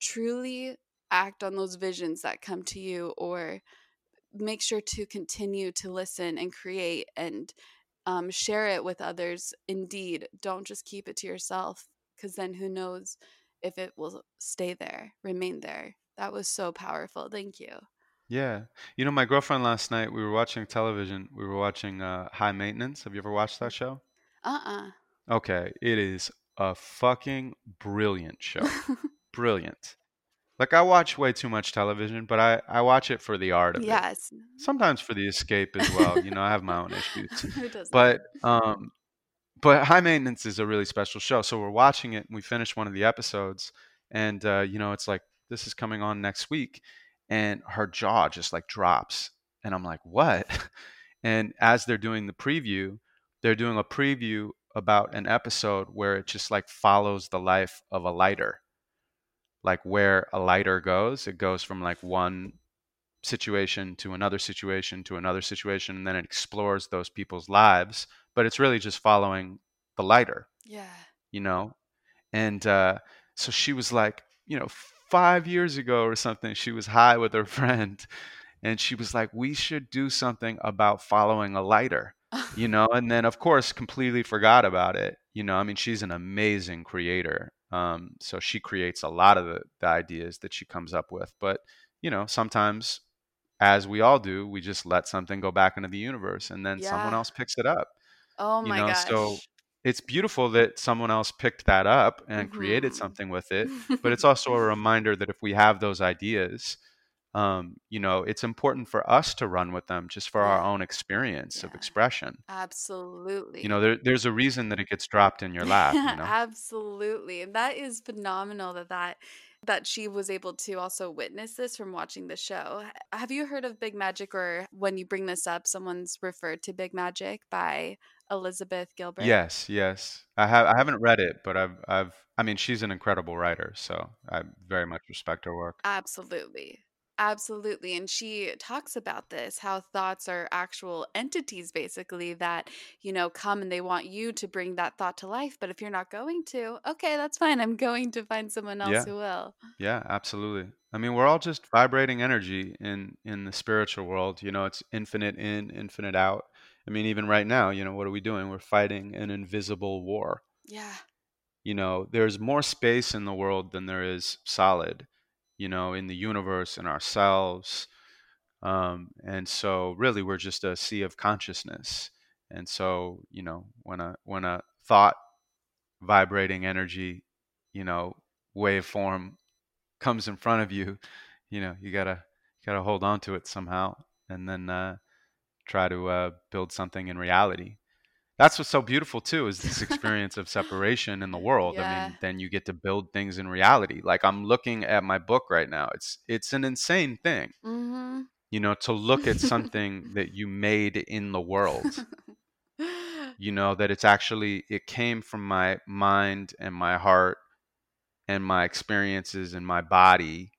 Speaker 1: truly act on those visions that come to you or make sure to continue to listen and create and um, share it with others indeed don't just keep it to yourself because then who knows if it will stay there remain there. That was so powerful thank you.
Speaker 2: Yeah. You know my girlfriend last night we were watching television we were watching uh, high maintenance. Have you ever watched that show?
Speaker 1: Uh-uh.
Speaker 2: Okay it is a fucking brilliant show. Brilliant like I watch way too much television, but I I watch it for the art of
Speaker 1: yes.
Speaker 2: it. Sometimes for the escape as well. you know, I have my own issues. Who doesn't? But um but High Maintenance is a really special show. So we're watching it and we finished one of the episodes and uh, you know, it's like this is coming on next week and her jaw just like drops and I'm like, "What?" and as they're doing the preview, they're doing a preview about an episode where it just like follows the life of a lighter like where a lighter goes. It goes from like one situation to another situation to another situation, and then it explores those people's lives. But it's really just following the lighter.
Speaker 1: Yeah.
Speaker 2: You know? And uh, so she was like, you know, five years ago or something, she was high with her friend. And she was like, we should do something about following a lighter, you know? And then, of course, completely forgot about it. You know, I mean, she's an amazing creator. Um, so she creates a lot of the, the ideas that she comes up with. But, you know, sometimes, as we all do, we just let something go back into the universe and then yeah. someone else picks it up.
Speaker 1: Oh my you know? gosh.
Speaker 2: So it's beautiful that someone else picked that up and mm-hmm. created something with it. but it's also a reminder that if we have those ideas, um, you know, it's important for us to run with them just for yeah. our own experience yeah. of expression.
Speaker 1: Absolutely.
Speaker 2: You know, there, there's a reason that it gets dropped in your lap. You know?
Speaker 1: Absolutely. And that is phenomenal that that that she was able to also witness this from watching the show. Have you heard of Big Magic or when you bring this up someone's referred to Big Magic by Elizabeth Gilbert?
Speaker 2: Yes, yes. I have I haven't read it, but I've I've I mean she's an incredible writer, so I very much respect her work.
Speaker 1: Absolutely. Absolutely. And she talks about this how thoughts are actual entities, basically, that, you know, come and they want you to bring that thought to life. But if you're not going to, okay, that's fine. I'm going to find someone else
Speaker 2: Yeah.
Speaker 1: who will.
Speaker 2: Yeah, absolutely. I mean, we're all just vibrating energy in in the spiritual world. You know, it's infinite in, infinite out. I mean, even right now, you know, what are we doing? We're fighting an invisible war.
Speaker 1: Yeah.
Speaker 2: You know, there's more space in the world than there is solid you know, in the universe and ourselves. Um, and so really we're just a sea of consciousness. And so, you know, when a when a thought vibrating energy you know, waveform comes in front of you, you know, you gotta you gotta hold on to it somehow, and then uh, try to uh, build something in reality. That's what's so beautiful too, is this experience of separation in the world. I mean, then you get to build things in reality. Like I'm looking at my book right now. It's it's an insane thing,
Speaker 1: Mm-hmm.
Speaker 2: you know, to look at something that you made in the world. You know, that it's actually it came from my mind and my heart and my experiences and my body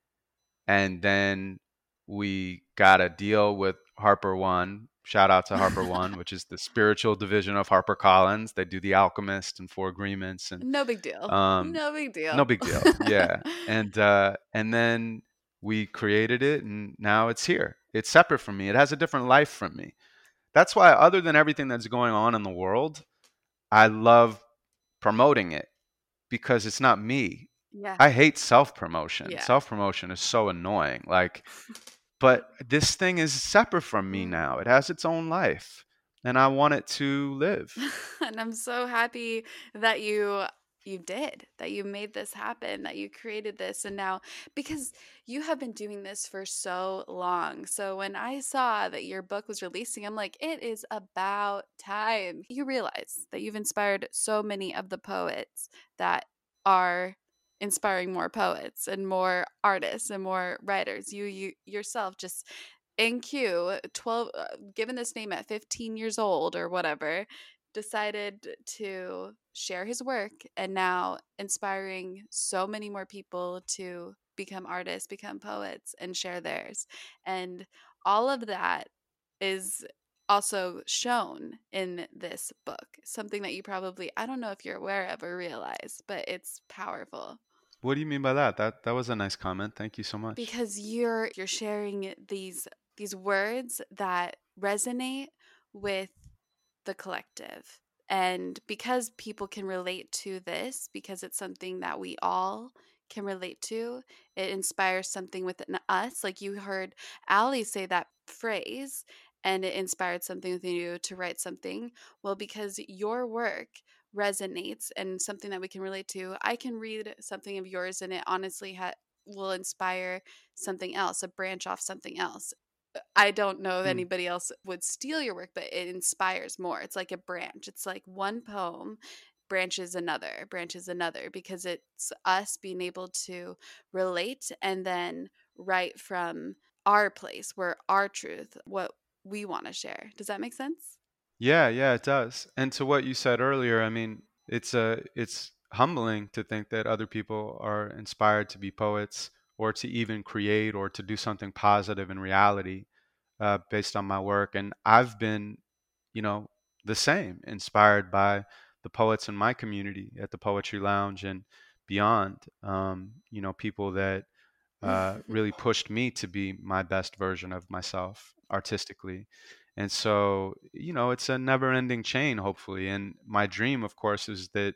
Speaker 2: and then we got a deal with HarperOne. Shout out to HarperOne, which is the spiritual division of HarperCollins. They do The Alchemist and Four Agreements, and
Speaker 1: no big deal.
Speaker 2: um,
Speaker 1: no big deal.
Speaker 2: no big deal. Yeah, and uh, and then we created it, and now it's here. It's separate from me. It has a different life from me. That's why, other than everything that's going on in the world, I love promoting it because it's not me.
Speaker 1: yeah.
Speaker 2: I hate self promotion.
Speaker 1: Yeah.
Speaker 2: Self promotion is so annoying. Like, but this thing is separate from me
Speaker 1: Mm.
Speaker 2: now. It has its own life, and I want it to live.
Speaker 1: and I'm so happy that you you did that you made this happen that you created this and now because you have been doing this for so long so when i saw that your book was releasing i'm like it is about time you realize that you've inspired so many of the poets that are inspiring more poets and more artists and more writers you you yourself just InQ, 12, uh, given this name at 15 years old or whatever, decided to share his work and now inspiring so many more people to become artists, become poets, and share theirs. And all of that is also shown in this book, something that you probably, I don't know if you're aware of or realize, but it's powerful
Speaker 2: What do you mean by that? That that was a nice comment. Thank you so much.
Speaker 1: because you're you're sharing these these words that resonate with the collective and because people can relate to this because it's something that we all can relate to it inspires something within us like you heard Allie say that phrase and it inspired something within you to write something well because your work resonates and something that we can relate to i can read something of yours and it honestly ha- will inspire something else a branch off something else I don't know if
Speaker 2: Hmm.
Speaker 1: anybody else would steal your work, but it inspires more. It's like a branch. It's like one poem branches another, branches another, because it's us being able to relate and then write from our place, where our truth, what we want to share. Does that make sense?
Speaker 2: Yeah, yeah, it does. And to what you said earlier, I mean, it's a it's humbling to think that other people are inspired to be poets or to even create or to do something positive in reality uh, based on my work. And I've been, you know, the same, inspired by the poets in my community at the Poetry Lounge and beyond. Um, you know, people that uh, really pushed me to be my best version of myself artistically. And so, you know, it's a never ending chain, hopefully. And my dream, of course, is that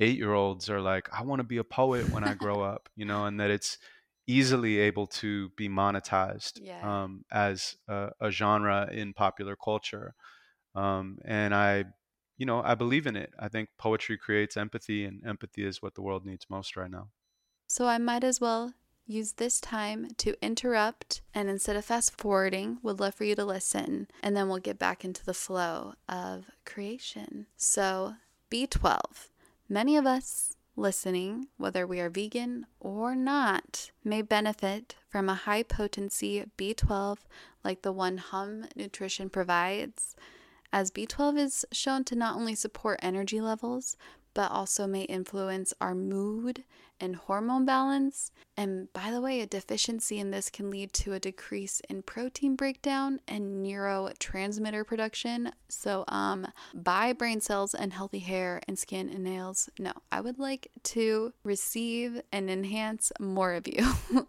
Speaker 2: eight year olds are like, I want to be a poet when I grow up, you know, and that it's easily able to be monetized
Speaker 1: Yeah.
Speaker 2: um, as a, a genre in popular culture. Um, and I, you know, I believe in it. I think poetry creates empathy, and empathy is what the world needs most right now.
Speaker 1: So I might as well use this time to interrupt and instead of fast forwarding, would love for you to listen and then we'll get back into the flow of creation. So, B12. Many of us listening, whether we are vegan or not, may benefit from a high potency B12 like the one Hum Nutrition provides, as B12 is shown to not only support energy levels, but also may influence our mood and hormone balance. And by the way, a deficiency in this can lead to a decrease in protein breakdown and neurotransmitter production. So, um, buy brain cells and healthy hair and skin and nails. No, I would like to receive and enhance more of you.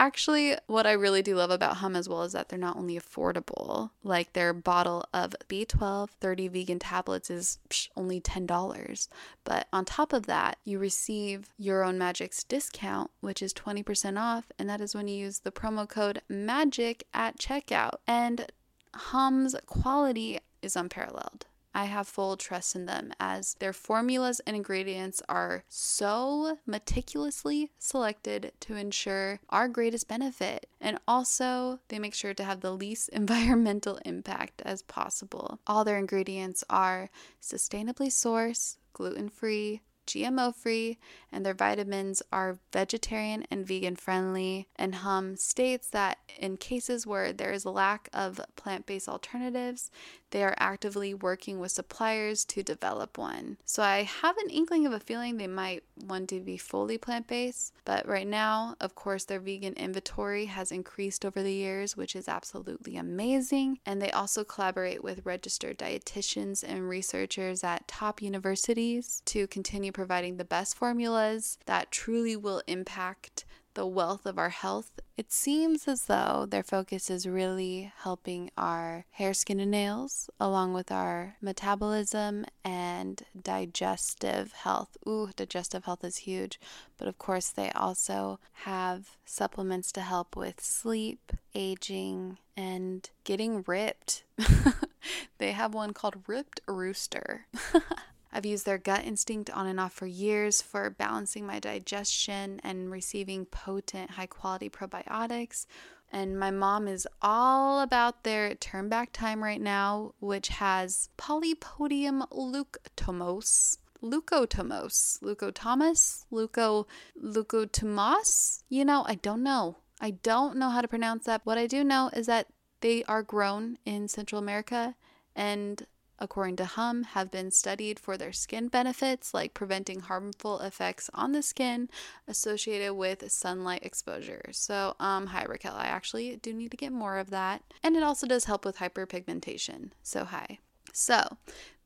Speaker 1: Actually, what I really do love about Hum as well is that they're not only affordable, like their bottle of B12 30 vegan tablets is psh, only $10. But on top of that, you receive Your Own Magic's discount, which is 20% off, and that is when you use the promo code MAGIC at checkout. And Hum's quality is unparalleled. I have full trust in them as their formulas and ingredients are so meticulously selected to ensure our greatest benefit. And also, they make sure to have the least environmental impact as possible. All their ingredients are sustainably sourced, gluten free, GMO free, and their vitamins are vegetarian and vegan friendly. And Hum states that in cases where there is a lack of plant based alternatives, they are actively working with suppliers to develop one. So I have an inkling of a feeling they might want to be fully plant based, but right now, of course, their vegan inventory has increased over the years, which is absolutely amazing. And they also collaborate with registered dietitians and researchers at top universities to continue providing the best formulas that truly will impact the wealth of our health, it seems as though their focus is really helping our hair, skin, and nails, along with our metabolism and digestive health. Ooh, digestive health is huge. But of course, they also have supplements to help with sleep, aging, and getting ripped. they have one called Ripped Rooster. I've used their gut instinct on and off for years for balancing my digestion and receiving potent, high quality probiotics. And my mom is all about their turn back time right now, which has polypodium leucotomos. Leucotomos, leucotomos, leuco, leucotomos. You know, I don't know. I don't know how to pronounce that. What I do know is that they are grown in Central America and according to Hum, have been studied for their skin benefits, like preventing harmful effects on the skin associated with sunlight exposure. So, um, hi Raquel, I actually do need to get more of that. And it also does help with hyperpigmentation. So, hi. So,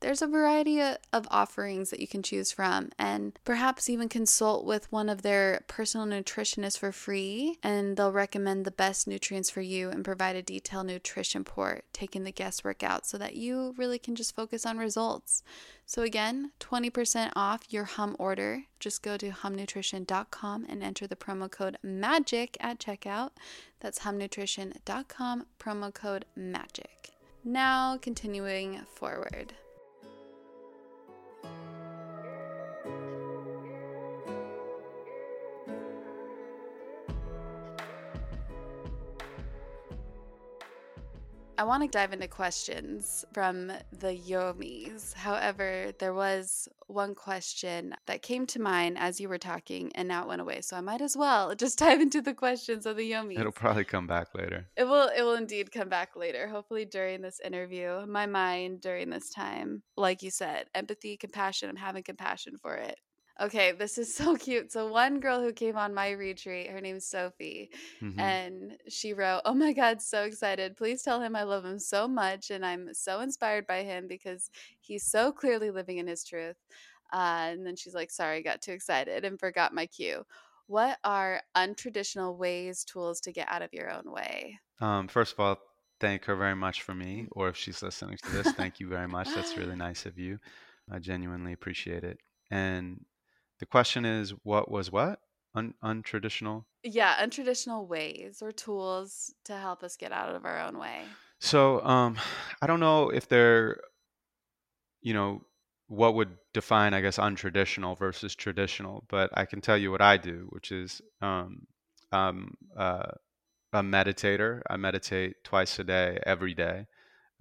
Speaker 1: there's a variety of offerings that you can choose from, and perhaps even consult with one of their personal nutritionists for free, and they'll recommend the best nutrients for you and provide a detailed nutrition report, taking the guesswork out so that you really can just focus on results. So, again, 20% off your hum order. Just go to humnutrition.com and enter the promo code MAGIC at checkout. That's humnutrition.com, promo code MAGIC. Now, continuing forward. I want to dive into questions from the Yomis. However, there was one question that came to mind as you were talking and now it went away. So I might as well just dive into the questions of the Yomis.
Speaker 2: It'll probably come back later.
Speaker 1: It will it will indeed come back later. Hopefully during this interview. My mind during this time, like you said, empathy, compassion, I'm having compassion for it. Okay, this is so cute. So one girl who came on my retreat, her name's Sophie, mm-hmm. and she wrote, "Oh my god, so excited. Please tell him I love him so much and I'm so inspired by him because he's so clearly living in his truth." Uh, and then she's like, "Sorry, got too excited and forgot my cue." What are untraditional ways, tools to get out of your own way?
Speaker 2: Um, first of all, thank her very much for me, or if she's listening to this, thank you very much. That's really nice of you. I genuinely appreciate it. And the question is, what was what? Un- untraditional?
Speaker 1: Yeah, untraditional ways or tools to help us get out of our own way.
Speaker 2: So, um, I don't know if they're, you know, what would define, I guess, untraditional versus traditional, but I can tell you what I do, which is um, um, uh, a meditator. I meditate twice a day, every day.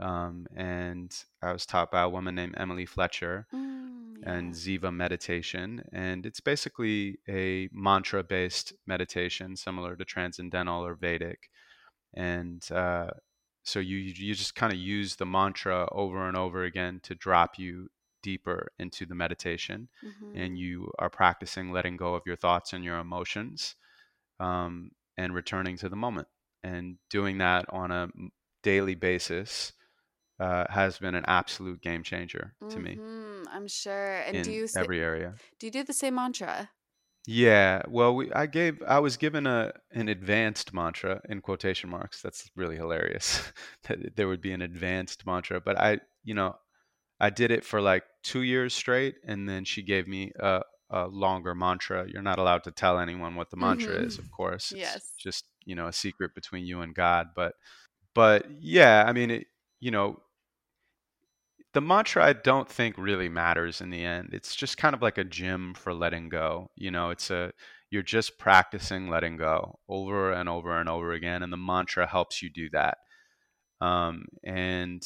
Speaker 2: Um, and I was taught by a woman named Emily Fletcher. Mm and Ziva meditation. And it's basically a mantra based meditation, similar to Transcendental or Vedic. And uh, so you, you just kind of use the mantra over and over again to drop you deeper into the meditation. Mm-hmm. And you are practicing letting go of your thoughts and your emotions um, and returning to the moment. And doing that on a daily basis uh, has been an absolute game changer to mm-hmm. me.
Speaker 1: I'm sure. And
Speaker 2: in
Speaker 1: do you
Speaker 2: every area?
Speaker 1: Do you do the same mantra?
Speaker 2: Yeah. Well, we, I gave I was given a an advanced mantra in quotation marks. That's really hilarious. that there would be an advanced mantra, but I, you know, I did it for like two years straight, and then she gave me a, a longer mantra. You're not allowed to tell anyone what the mantra mm-hmm. is, of course. It's
Speaker 1: yes.
Speaker 2: Just you know, a secret between you and God. But, but yeah, I mean, it, you know, the mantra I don't think really matters in the end. It's just kind of like a gym for letting go. You know, it's a you're just practicing letting go over and over and over again, and the mantra helps you do that. Um, and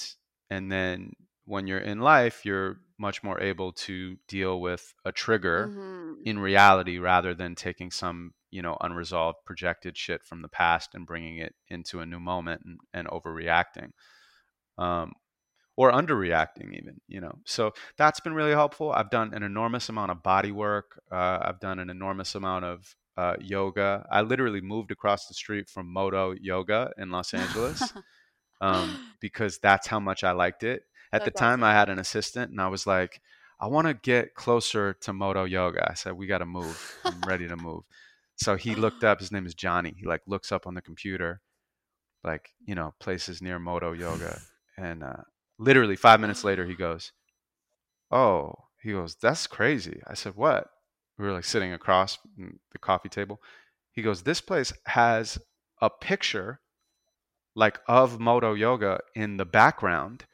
Speaker 2: and then when you're in life, you're much more able to deal with a trigger
Speaker 1: hmm
Speaker 2: in reality rather than taking some you know unresolved projected shit from the past and bringing it into a new moment and, and overreacting um, or underreacting even you know? So that's been really helpful. I've done an enormous amount of body work uh, i've done an enormous amount of uh, yoga. I literally moved across the street from Modo Yoga in los angeles um, because that's how much i liked it. At the
Speaker 1: That's
Speaker 2: time i had an assistant and i was like i want to get closer to Modo Yoga. I said we got to move. I'm ready to move. So he looked up. His name is johnny. He like looks up on the computer like you know places near Modo Yoga and uh, literally five minutes later he goes oh he goes that's crazy. I said what? We were like sitting across the coffee table. He goes this place has a picture like of Modo Yoga in the background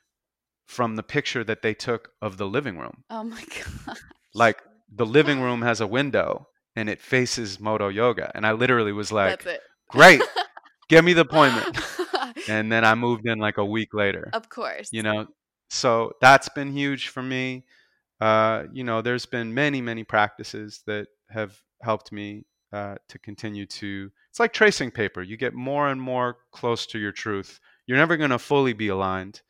Speaker 2: from the picture that they took of the living room.
Speaker 1: Oh my god.
Speaker 2: like the living room has a window and it faces Modo Yoga. And i literally was like great. Give me the appointment and then i moved in like a week later
Speaker 1: of course.
Speaker 2: you know? So that's been huge for me. Uh, you know there's been many many practices that have helped me uh, to continue to it's like tracing paper you get more and more close to your truth. You're never going to fully be aligned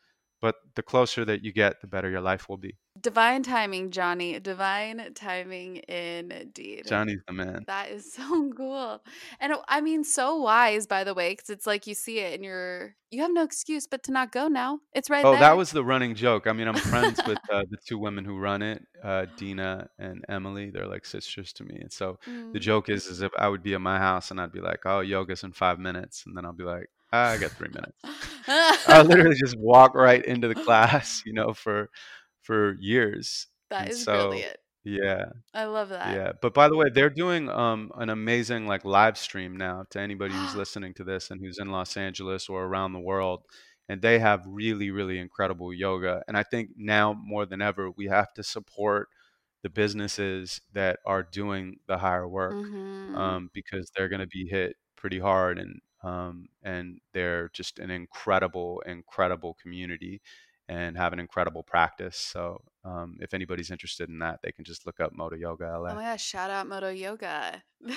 Speaker 2: but the closer that you get the better your life will be
Speaker 1: Divine timing, Johnny. Divine timing indeed.
Speaker 2: johnny's the man
Speaker 1: That is so cool. And I mean, so wise, by the way, because it's like you see it and you're, you have no excuse but to not go now. It's right there.
Speaker 2: oh
Speaker 1: there.
Speaker 2: that was the running joke i mean i'm friends with uh, the two women who run it uh, dina and emily they're like sisters to me and so the
Speaker 1: Mm.
Speaker 2: joke is is if I would be at my house and I'd be like, oh, yoga's in five minutes, and then I'll be like, I got three minutes. I literally just walk right into the class, you know, for for years,
Speaker 1: that
Speaker 2: and
Speaker 1: is
Speaker 2: so
Speaker 1: brilliant.
Speaker 2: yeah,
Speaker 1: I love that.
Speaker 2: yeah. But by the way, they're doing um an amazing like live stream now to anybody who's listening to this and who's in Los Angeles or around the world. And they have really, really incredible yoga. And I think now more than ever, we have to support the businesses that are doing the higher work
Speaker 1: hmm
Speaker 2: um, because they're going to be hit pretty hard and um, and they're just an incredible incredible community and have an incredible practice so um, if anybody's interested in that they can just look up Modo Yoga
Speaker 1: Oh
Speaker 2: la
Speaker 1: my gosh, shout out Modo Yoga.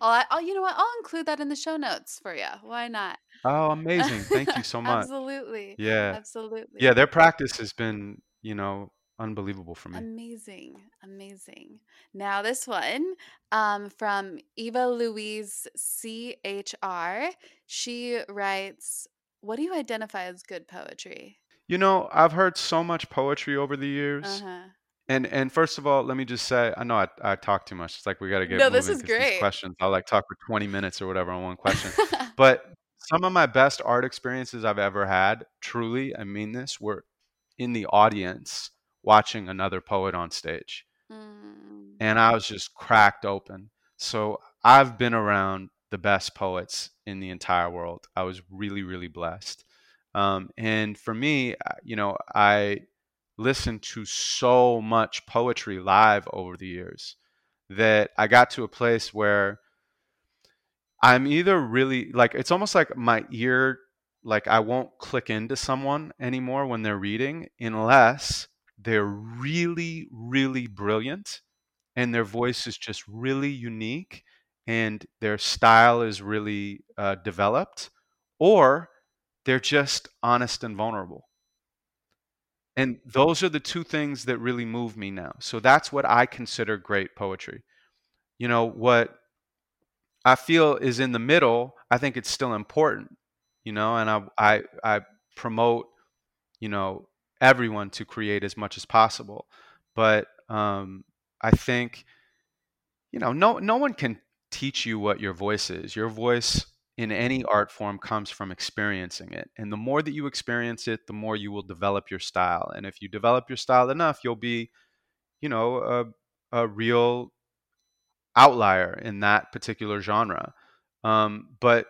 Speaker 1: I'll, I'll, you know what? I'll include that in the show notes for you. Why not?
Speaker 2: oh amazing thank you so much
Speaker 1: Absolutely.
Speaker 2: yeah
Speaker 1: Absolutely.
Speaker 2: yeah their practice has been you know unbelievable for me
Speaker 1: Amazing. Amazing. Now this one um from Eva Louise CHR. She writes, "What do you identify as good poetry?"
Speaker 2: you know i've heard so much poetry over the years
Speaker 1: Uh-huh.
Speaker 2: And and first of all, let me just say, I know I, I talk too much. It's like we got to get
Speaker 1: No, this is great.
Speaker 2: questions, I'll like talk for 20 minutes or whatever on one question. But some of my best art experiences I've ever had, truly, I mean this, were in the audience watching another poet on stage.
Speaker 1: Mm.
Speaker 2: And I was just cracked open. So I've been around the best poets in the entire world. I was really, really blessed. Um, and for me, you know, I listened to so much poetry live over the years that I got to a place where I'm either really like it's almost like my ear like I won't click into someone anymore when they're reading unless they're really really brilliant and their voice is just really unique and their style is really uh, developed or they're just honest and vulnerable. And those are the two things that really move me now. So that's what i consider great poetry. You know what i feel is in the middle i think it's still important you know and i i, I promote you know everyone to create as much as possible. But um, i think you know no no one can teach you what your voice is. Your voice in any art form comes from experiencing it. And the more that you experience it the more you will develop your style. And if you develop your style enough you'll be you know a, a real outlier in that particular genre. Um, but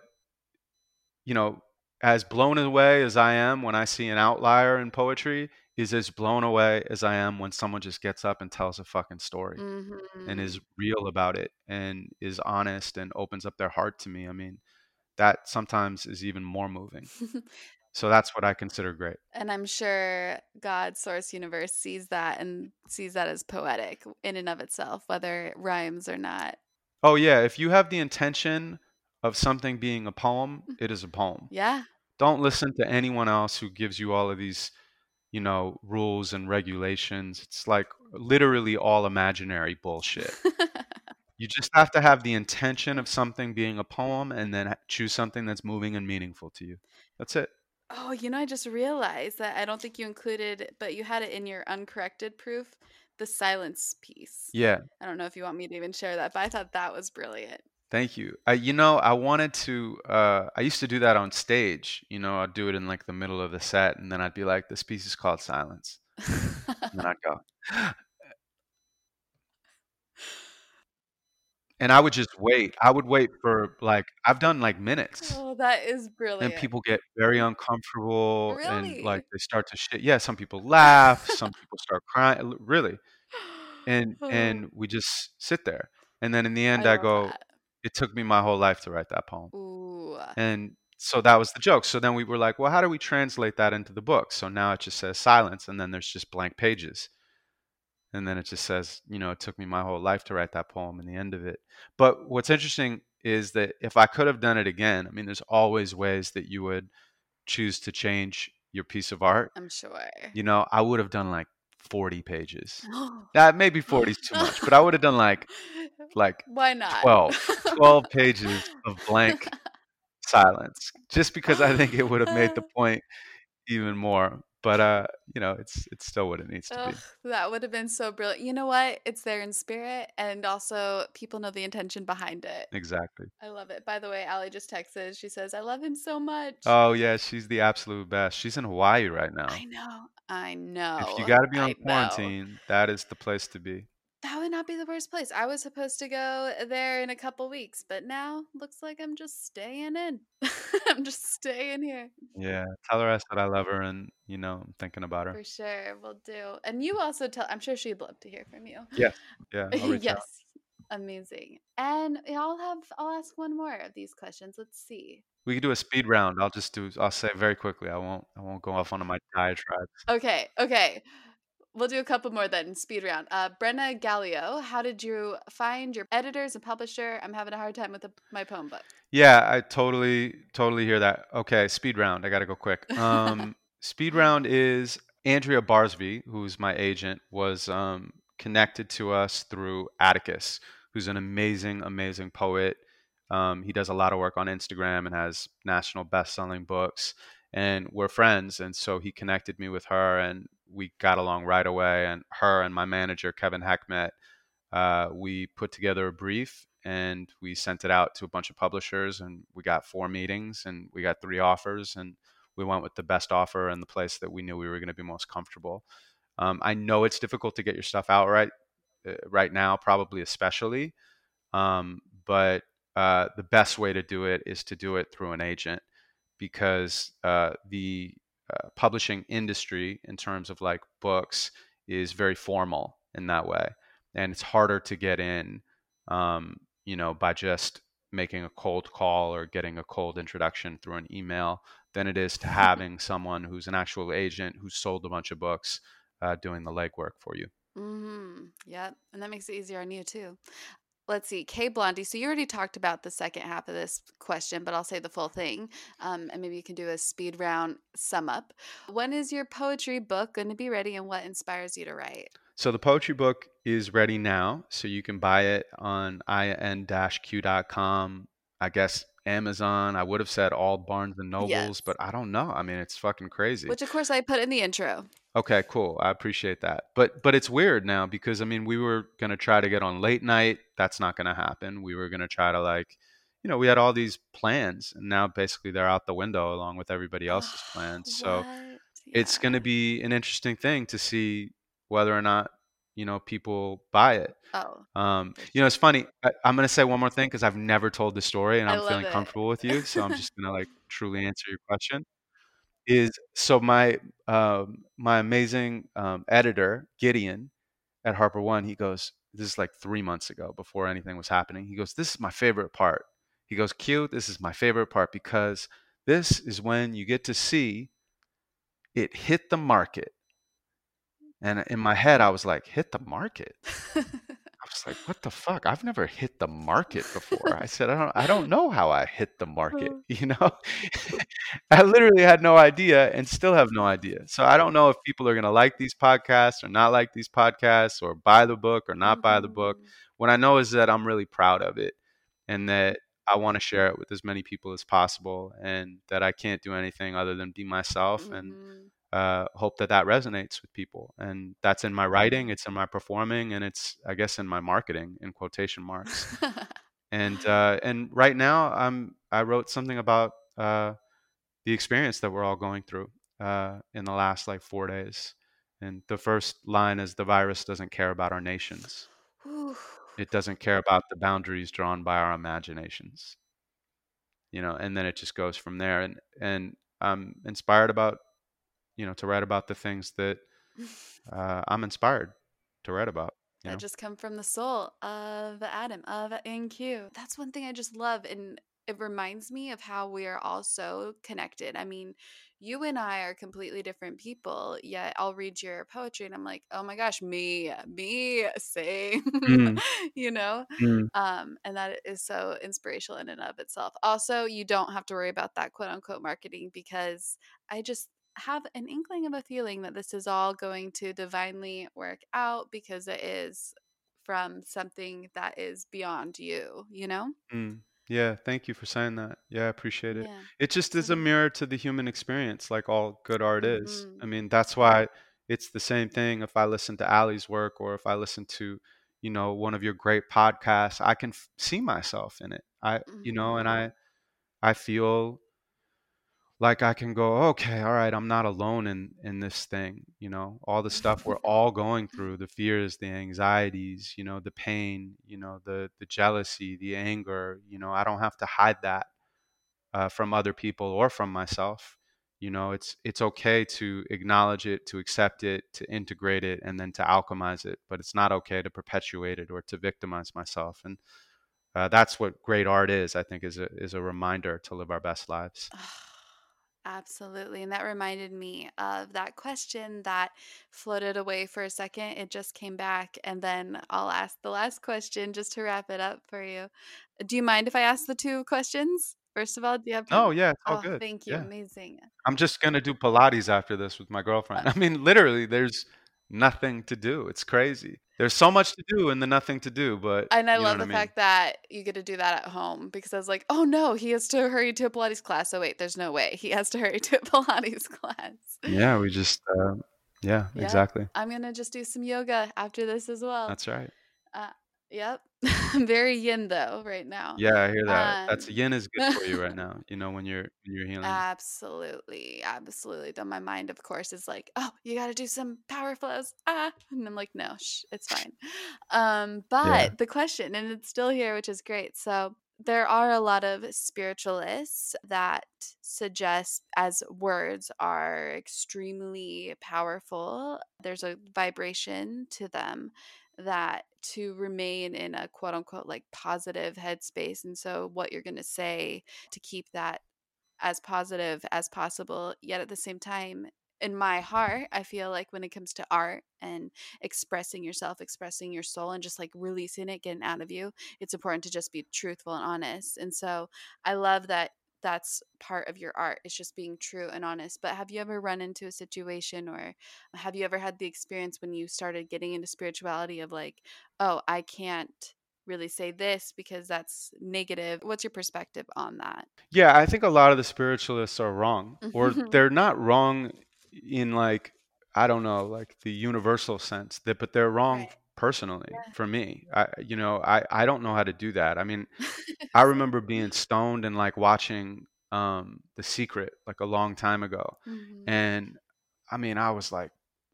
Speaker 2: you know as blown away as i am when i see an outlier in poetry is as blown away as I am when someone just gets up and tells a fucking story
Speaker 1: Mm-hmm.
Speaker 2: and is real about it and is honest and opens up their heart to me. I mean, that sometimes is even more moving. So that's what I consider great.
Speaker 1: and I'm sure God, Source Universe, sees that and sees that as poetic in and of itself, whether it rhymes or not.
Speaker 2: Oh yeah, if you have the intention of something being a poem, it is a poem.
Speaker 1: Yeah.
Speaker 2: Don't listen to anyone else who gives you all of these, you know, rules and regulations. It's like literally all imaginary bullshit. You just have to have the intention of something being a poem and then choose something that's moving and meaningful to you. That's it.
Speaker 1: oh, you know, I just realized that I don't think you included, but you had it in your uncorrected proof, the silence piece.
Speaker 2: Yeah.
Speaker 1: I don't know if you want me to even share that, but I thought that was brilliant.
Speaker 2: Thank you. I, you know, I wanted to. Uh, I used to do that on stage. You know, I'd do it in like the middle of the set, and then I'd be like, "This piece is called Silence," and then I'd go, and I would just wait. I would wait for like I've done like minutes,
Speaker 1: oh, that is brilliant.
Speaker 2: and
Speaker 1: brilliant.
Speaker 2: people get very uncomfortable, and
Speaker 1: Really?
Speaker 2: like they start to shit. Yeah, some people laugh, some people start crying. l- Really, and
Speaker 1: Oh,
Speaker 2: and we just sit there, and then in the
Speaker 1: I
Speaker 2: end, I
Speaker 1: love
Speaker 2: go,
Speaker 1: that.
Speaker 2: "It took me my whole life to write that poem."
Speaker 1: Ooh.
Speaker 2: Uh and so that was the joke. So then we were like, well, how do we translate that into the book? So now it just says silence, and then there's just blank pages. And then it just says, you know, it took me my whole life to write that poem and the end of it. But what's interesting is that if I could have done it again, I mean, there's always ways that you would choose to change your piece of art.
Speaker 1: I'm sure.
Speaker 2: You know, I would have done like 40 pages. That maybe 40 is too much, but I would have done like like
Speaker 1: Why not?
Speaker 2: 12, 12 pages of blank silence just because I think it would have made the point even more. But uh, you know, it's it's still what it needs to
Speaker 1: Ugh,
Speaker 2: be.
Speaker 1: that would have been so brilliant. You know what? It's there in spirit, and also people know the intention behind it.
Speaker 2: Exactly.
Speaker 1: I love it. By the way, Allie just texted. She says, "I love him so much."
Speaker 2: Oh yeah, she's the absolute best. She's in Hawaii right now.
Speaker 1: I know. I know.
Speaker 2: If you got to be on
Speaker 1: I know.
Speaker 2: quarantine, that is the place to be.
Speaker 1: That would not be the worst place. I was supposed to go there in a couple weeks, but now looks like I'm just staying in. I'm just staying here.
Speaker 2: Yeah, tell her I said I love her, and you know, I'm thinking about her.
Speaker 1: For sure, we'll do. And you also tell. I'm sure she'd love to hear from you.
Speaker 2: Yes, yeah,
Speaker 1: yes,
Speaker 2: out.
Speaker 1: amazing. And eh, I'll have. I'll ask one more of these questions. Let's see.
Speaker 2: We could do a speed round. I'll just do. I'll say very quickly. I won't. I won't go off on my diatribes.
Speaker 1: Okay, okay. We'll do a couple more then. Speed round. Uh, Brenna Gallio, how did you find your editors and publisher? I'm having a hard time with the, my poem book.
Speaker 2: Yeah, I totally, totally hear that. Okay, speed round. I got to go quick. Um, speed round is Andrea Barzvi, who's my agent, was um, connected to us through Atticus, who's an amazing, amazing poet. Um, he does a lot of work on Instagram and has national best-selling books, and we're friends. And so he connected me with her, and we got along right away. And her and my manager Kevin Heckmet uh, we put together a brief and we sent it out to a bunch of publishers and we got four meetings and we got three offers and we went with the best offer and the place that we knew we were going to be most comfortable um, i know it's difficult to get your stuff out right uh, right now probably especially um, but uh, the best way to do it is to do it through an agent because uh, the uh, publishing industry in terms of like books is very formal in that way and it's harder to get in um, you know by just making a cold call or getting a cold introduction through an email than it is to having someone who's an actual agent who's sold a bunch of books uh, doing the legwork for you
Speaker 1: Mm-hmm. Yep. And that makes it easier on you too. Let's see. K Blondie. So you already talked about the second half of this question, but I'll say the full thing. Um, and maybe you can do a speed round sum up. When is your poetry book going to be ready and what inspires you to write?
Speaker 2: So the poetry book is ready now, so you can buy it on in-q.com. I guess Amazon. I would have said all Barnes and Nobles,
Speaker 1: Yes.
Speaker 2: but I don't know. I mean, it's fucking crazy.
Speaker 1: Which, of course, I put in the intro.
Speaker 2: Okay, cool. I appreciate that. But but it's weird now because I mean, we were gonna try to get on late night. That's not gonna happen. We were gonna try to like, you know, we had all these plans, and now basically they're out the window along with everybody else's plans. So
Speaker 1: What?
Speaker 2: it's going to be an interesting thing to see whether or not you know people buy it.
Speaker 1: Oh,
Speaker 2: Um, you know, it's funny. I, I'm going to say one more thing because I've never told the story, and
Speaker 1: I
Speaker 2: I'm feeling
Speaker 1: it.
Speaker 2: comfortable with you. So I'm just going to like truly answer your question. is so my um, my amazing um, editor Gideon at HarperOne. He goes, this is like three months ago before anything was happening. He goes, this is my favorite part. He goes, Q, this is my favorite part because this is when you get to see it hit the market. And in my head, I was like, hit the market. I was like, what the fuck? I've never hit the market before. I said, I don't I don't know how I hit the market, you know? I literally had no idea and still have no idea. So I don't know if people are going to like these podcasts or not like these podcasts or buy the book or not buy the book.
Speaker 1: Mhm.
Speaker 2: What I know is that I'm really proud of it and that I want to share it with as many people as possible and that I can't do anything other than be myself and
Speaker 1: Mhm.
Speaker 2: Uh, hope that that resonates with people. And that's in my writing, it's in my performing, and it's I guess in my marketing in quotation marks. And uh, and right now I'm I wrote something about uh, the experience that we're all going through uh, in the last like four days. And the first line is the virus doesn't care about our nations. It doesn't care about the boundaries drawn by our imaginations. You know, and then it just goes from there. And and I'm inspired about you know to write about the things that uh, I'm inspired to write about. You
Speaker 1: that
Speaker 2: know?
Speaker 1: just come from the soul of Adam of InQ. That's one thing I just love, and it reminds me of how we are all so connected. I mean, you and I are completely different people, yet I'll read your poetry and I'm like, oh my gosh, me, me, same,
Speaker 2: Mm,
Speaker 1: you know.
Speaker 2: mm,
Speaker 1: Um, and that is so inspirational in and of itself. Also, you don't have to worry about that quote unquote marketing because I just have an inkling of a feeling that this is all going to divinely work out because it is from something that is beyond you, you know?
Speaker 2: mm. Yeah, thank you for saying that. Yeah, I appreciate it.
Speaker 1: Yeah.
Speaker 2: It just is a mirror to the human experience, like all good art is. I
Speaker 1: Mhm.
Speaker 2: mean, that's why it's the same thing if I listen to Allie's work or if I listen to, you know, one of your great podcasts, I can f- see myself in it. I, you know, and. I, I feel like I can go, okay, all right, I'm not alone in in this thing, you know, all the stuff we're all going through, the fears, the anxieties, you know, the pain, you know, the the jealousy, the anger, you know, I don't have to hide that uh, from other people or from myself. You know, it's it's okay to acknowledge it, to accept it, to integrate it, and then to alchemize it. But it's not okay to perpetuate it or to victimize myself. And uh, that's what great art is. I think is a is a reminder to live our best lives.
Speaker 1: Absolutely. And that reminded me of that question that floated away for a second. It just came back. And then I'll ask the last question just to wrap it up for you. Do you mind if I ask the two questions? First of all, do you have
Speaker 2: Oh
Speaker 1: time?
Speaker 2: yeah, it's all
Speaker 1: Oh,
Speaker 2: good.
Speaker 1: thank you.
Speaker 2: Yeah.
Speaker 1: Amazing.
Speaker 2: I'm just gonna do Pilates after this with my girlfriend. I mean, literally, there's nothing to do. It's crazy. There's so much to do and the nothing to do, but
Speaker 1: and I love
Speaker 2: what I
Speaker 1: the
Speaker 2: mean.
Speaker 1: fact that you get to do that at home because I was like, oh no, he has to hurry to a Pilates class. Oh, wait, there's no way. He has to hurry to a Pilates class.
Speaker 2: Yeah, we just, uh, yeah,
Speaker 1: Yep.
Speaker 2: exactly.
Speaker 1: I'm going to just do some yoga after this as well.
Speaker 2: That's right.
Speaker 1: Uh, yep. I'm very yin though right now.
Speaker 2: Yeah, I hear that. That's
Speaker 1: Um,
Speaker 2: yin is good for you right now. You know, when you're when you're healing.
Speaker 1: absolutely, absolutely. Though my mind, of course, is like, "Oh, you got to do some power flows." Ah, and I'm like, "No, shh, it's fine." Um,
Speaker 2: Yeah.
Speaker 1: but the question, and it's still here, which is great. So there are a lot of spiritualists that suggest as words are extremely powerful. There's a vibration to them that to remain in a quote unquote like positive headspace. And so, what you're going to say to keep that as positive as possible, yet at the same time, in my heart, I feel like when it comes to art and expressing yourself, expressing your soul, and just like releasing it, getting out of you, it's important to just be truthful and honest. And so, I love that that's part of your art it's just being true and honest but have you ever run into a situation or have you ever had the experience when you started getting into spirituality of like oh i can't really say this because that's negative what's your perspective on that
Speaker 2: Yeah, I think a lot of the spiritualists are wrong, or they're not wrong in like I don't know, like the universal sense. That, but they're wrong
Speaker 1: right
Speaker 2: personally
Speaker 1: yeah
Speaker 2: for me. I, you know, I I don't know how to do that. I mean, I remember being stoned and like watching um The Secret like a long time ago,
Speaker 1: Mhm.
Speaker 2: and I mean, I was like,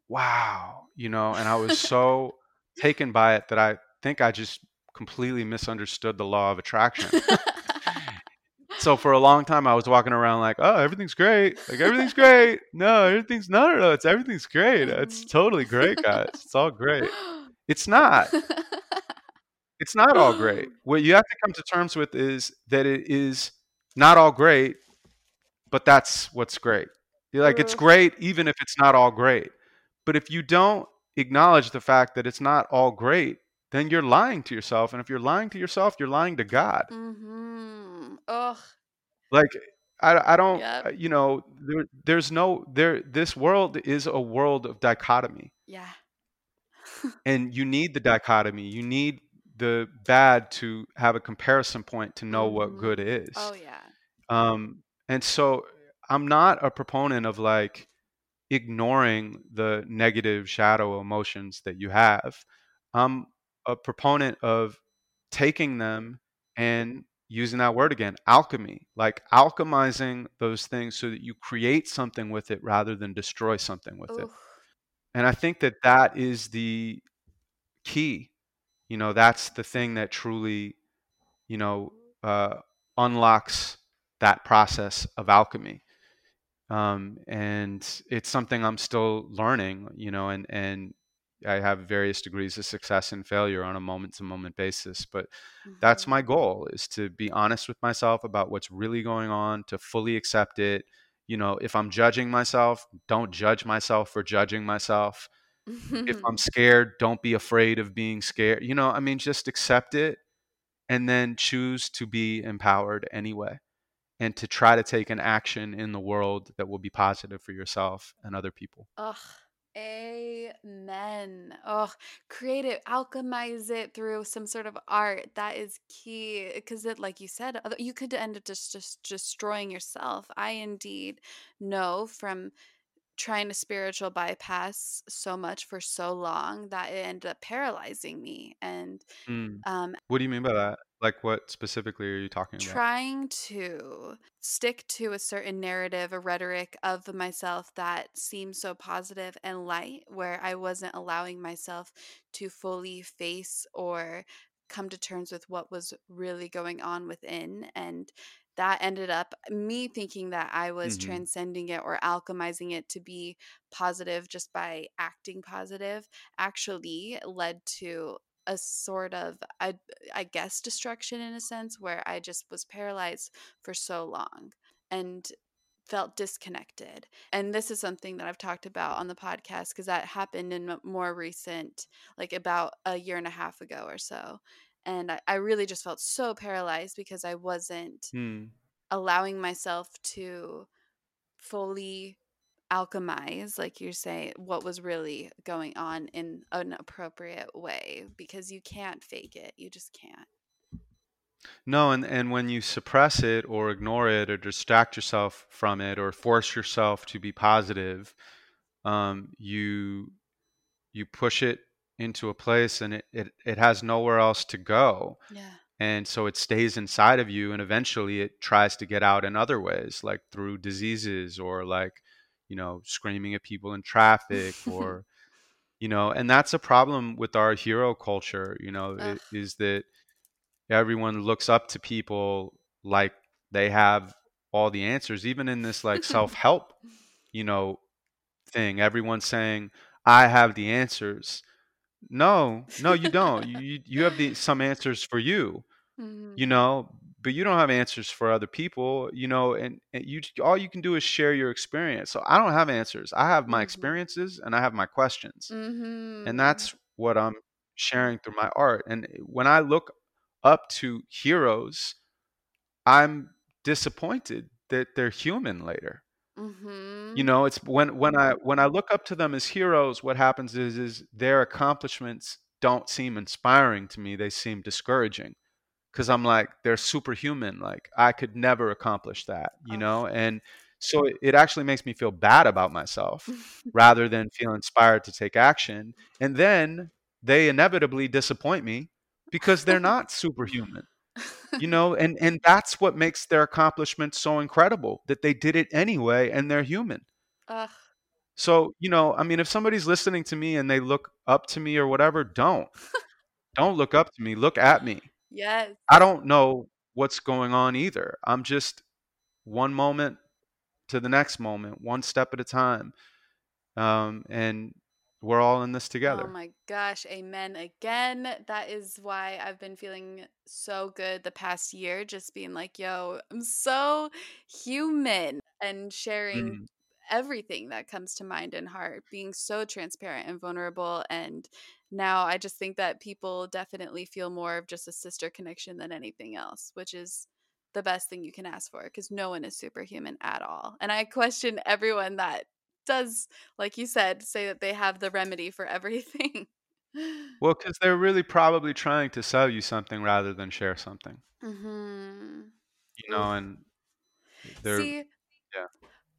Speaker 2: wow, you know, and I was so taken by it that I think I just completely misunderstood the law of attraction. so for a long time, I was walking around like, oh, everything's great. Like everything's great. No, everything's no, no, no. It's everything's great. It's
Speaker 1: Mhm.
Speaker 2: totally great, guys. It's all great. It's not. It's not all great. What you have to come to terms with is that it is not all great, but that's what's great. You're like, it's great even if it's not all great. But if you don't acknowledge the fact that it's not all great, then you're lying to yourself. And if you're lying to yourself, you're lying to God.
Speaker 1: mm-hmm. Ugh.
Speaker 2: Like, I, I don't,
Speaker 1: Yep.
Speaker 2: uh, you know, there, there's no, there, this world is a world of dichotomy.
Speaker 1: Yeah.
Speaker 2: And you need the dichotomy. You need the bad to have a comparison point to know what
Speaker 1: Mhm.
Speaker 2: good is.
Speaker 1: Oh yeah.
Speaker 2: Um, and so I'm not a proponent of like ignoring the negative shadow emotions that you have. I'm a proponent of taking them and using that word again, alchemy, like alchemizing those things so that you create something with it rather than destroy something with it. And I think that that is the key. You know, that's the thing that truly, you know, uh, unlocks that process of alchemy. Um, and it's something I'm still learning, you know, and, and I have various degrees of success and failure on a moment to moment basis. But that's
Speaker 1: Mhm.
Speaker 2: my goal is to be honest with myself about what's really going on, to fully accept it. You know, if I'm judging myself, don't judge myself for judging myself if I'm scared, don't be afraid of being scared. You know, I mean, just accept it and then choose to be empowered anyway and to try to take an action in the world that will be positive for yourself and other people.
Speaker 1: Ugh. Amen. Oh, Create it, alchemize it through some sort of art. That is key. Because it, like you said, you could end up just just destroying yourself. I indeed know from trying to spiritual bypass so much for so long that it ended up paralyzing me. And
Speaker 2: Mm.
Speaker 1: um,
Speaker 2: What do you mean by that? Like, what specifically are you talking about?
Speaker 1: trying to stick to a certain narrative, a rhetoric of myself that seemed so positive and light, where I wasn't allowing myself to fully face or come to terms with what was really going on within. And that ended up me thinking that I was
Speaker 2: Mhm.
Speaker 1: transcending it or alchemizing it to be positive just by acting positive, actually led to a sort of I I guess destruction in a sense where I just was paralyzed for so long and felt disconnected. And this is something that I've talked about on the podcast because that happened in more recent, like about a year and a half ago or so. And I, I really just felt so paralyzed because I wasn't
Speaker 2: Mm.
Speaker 1: allowing myself to fully alchemize, like you say, what was really going on in an appropriate way because you can't fake it. You just can't.
Speaker 2: No, and, and when you suppress it or ignore it or distract yourself from it or force yourself to be positive, um, you you push it into a place and it, it, it has nowhere else to go.
Speaker 1: Yeah.
Speaker 2: And so it stays inside of you and eventually it tries to get out in other ways, like through diseases or like, you know, screaming at people in traffic or you know, and that's a problem with our hero culture, you know,
Speaker 1: Ugh.
Speaker 2: i- is that everyone looks up to people like they have all the answers even in this like self-help you know thing everyone's saying i have the answers no no you don't you you- have the some answers for you
Speaker 1: Mhm.
Speaker 2: you know but you don't have answers for other people you know and, and you all you can do is share your experience so i don't have answers i have my
Speaker 1: Mhm.
Speaker 2: experiences and i have my questions
Speaker 1: Mhm.
Speaker 2: and that's what i'm sharing through my art and when i look up to heroes i'm disappointed that they're human later
Speaker 1: Mhm.
Speaker 2: you know it's when when i when i look up to them as heroes what happens is is their accomplishments don't seem inspiring to me they seem discouraging because i'm like they're superhuman like i could never accomplish that you
Speaker 1: Ugh.
Speaker 2: know and so it, it actually makes me feel bad about myself rather than feel inspired to take action and then they inevitably disappoint me because they're not superhuman you know and and that's what makes their accomplishments so incredible that they did it anyway and they're human
Speaker 1: Ugh.
Speaker 2: so you know i mean if somebody's listening to me and they look up to me or whatever don't don't look up to me look at me
Speaker 1: Yes.
Speaker 2: i don't know what's going on either. I'm just one moment to the next moment, one step at a time. Um, and we're all in this together.
Speaker 1: Oh my gosh, amen again. That is why I've been feeling so good the past year, just being like, yo, I'm so human and sharing
Speaker 2: Mm.
Speaker 1: everything that comes to mind and heart, being so transparent and vulnerable. And now I just think that people definitely feel more of just a sister connection than anything else, which is the best thing you can ask for because no one is superhuman at all. And I question everyone that does, like you said, say that they have the remedy for everything.
Speaker 2: Well, because they're really probably trying to sell you something rather than share something,
Speaker 1: mm-hmm.
Speaker 2: you know, and they're,
Speaker 1: See,
Speaker 2: yeah.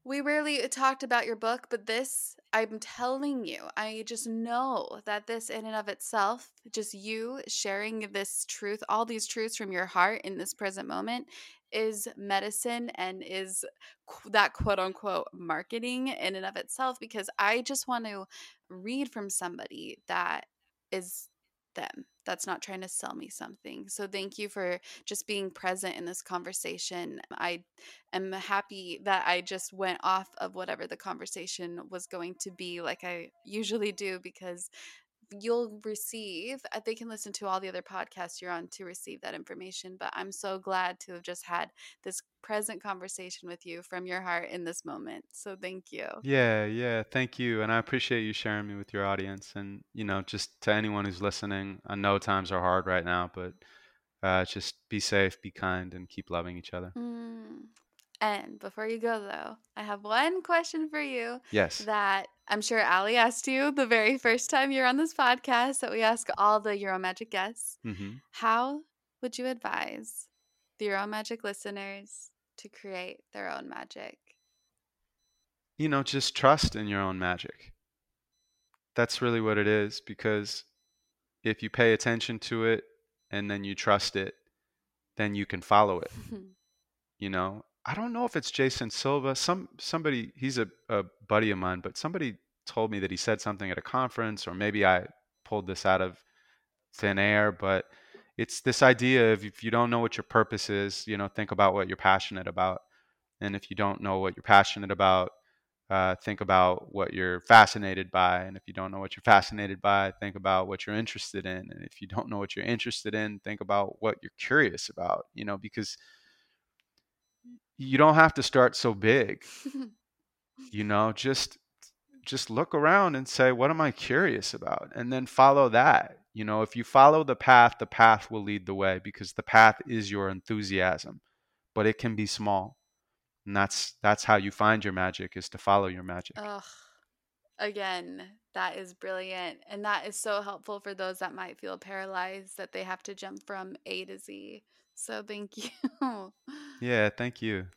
Speaker 1: we rarely talked about your book, but this, I'm telling you, I just know that this, in and of itself, just you sharing this truth, all these truths from your heart in this present moment, is medicine and is that quote unquote marketing in and of itself. Because I just want to read from somebody that is them that's not trying to sell me something. So thank you for just being present in this conversation. I am happy that I just went off of whatever the conversation was going to be like I usually do because you'll receive uh, they can listen to all the other podcasts you're on to receive that information but i'm so glad to have just had this present conversation with you from your heart in this moment so thank you
Speaker 2: Yeah, yeah, thank you. And I appreciate you sharing me with your audience. And, you know, just to anyone who's listening, I know times are hard right now, but uh, just be safe, be kind, and keep loving each other.
Speaker 1: Mm. And before you go, though, I have one question for you
Speaker 2: Yes.
Speaker 1: that I'm sure Allie asked you the very first time you're on this podcast that we ask all the Your Own Magic guests.
Speaker 2: hmm
Speaker 1: How would you advise the Your Own Magic listeners to create their own magic?
Speaker 2: You know, just trust in your own magic. That's really what it is because if you pay attention to it and then you trust it, then you can follow it. You know, I don't know if it's Jason Silva. Some somebody he's a, a buddy of mine, but somebody told me that he said something at a conference, or maybe I pulled this out of thin air, but it's this idea of if you don't know what your purpose is, you know, think about what you're passionate about. And if you don't know what you're passionate about, uh, think about what you're fascinated by. And if you don't know what you're fascinated by, think about what you're interested in. And if you don't know what you're interested in, think about what you're curious about, you know, because you don't have to start so big, you know, just just look around and say what am i curious about and then follow that you know if you follow the path the path will lead the way because the path is your enthusiasm but it can be small and that's that's how you find your magic is to follow your magic
Speaker 1: Ugh. Again, that is brilliant. And that is so helpful for those that might feel paralyzed that they have to jump from A to Z. So thank you.
Speaker 2: yeah thank you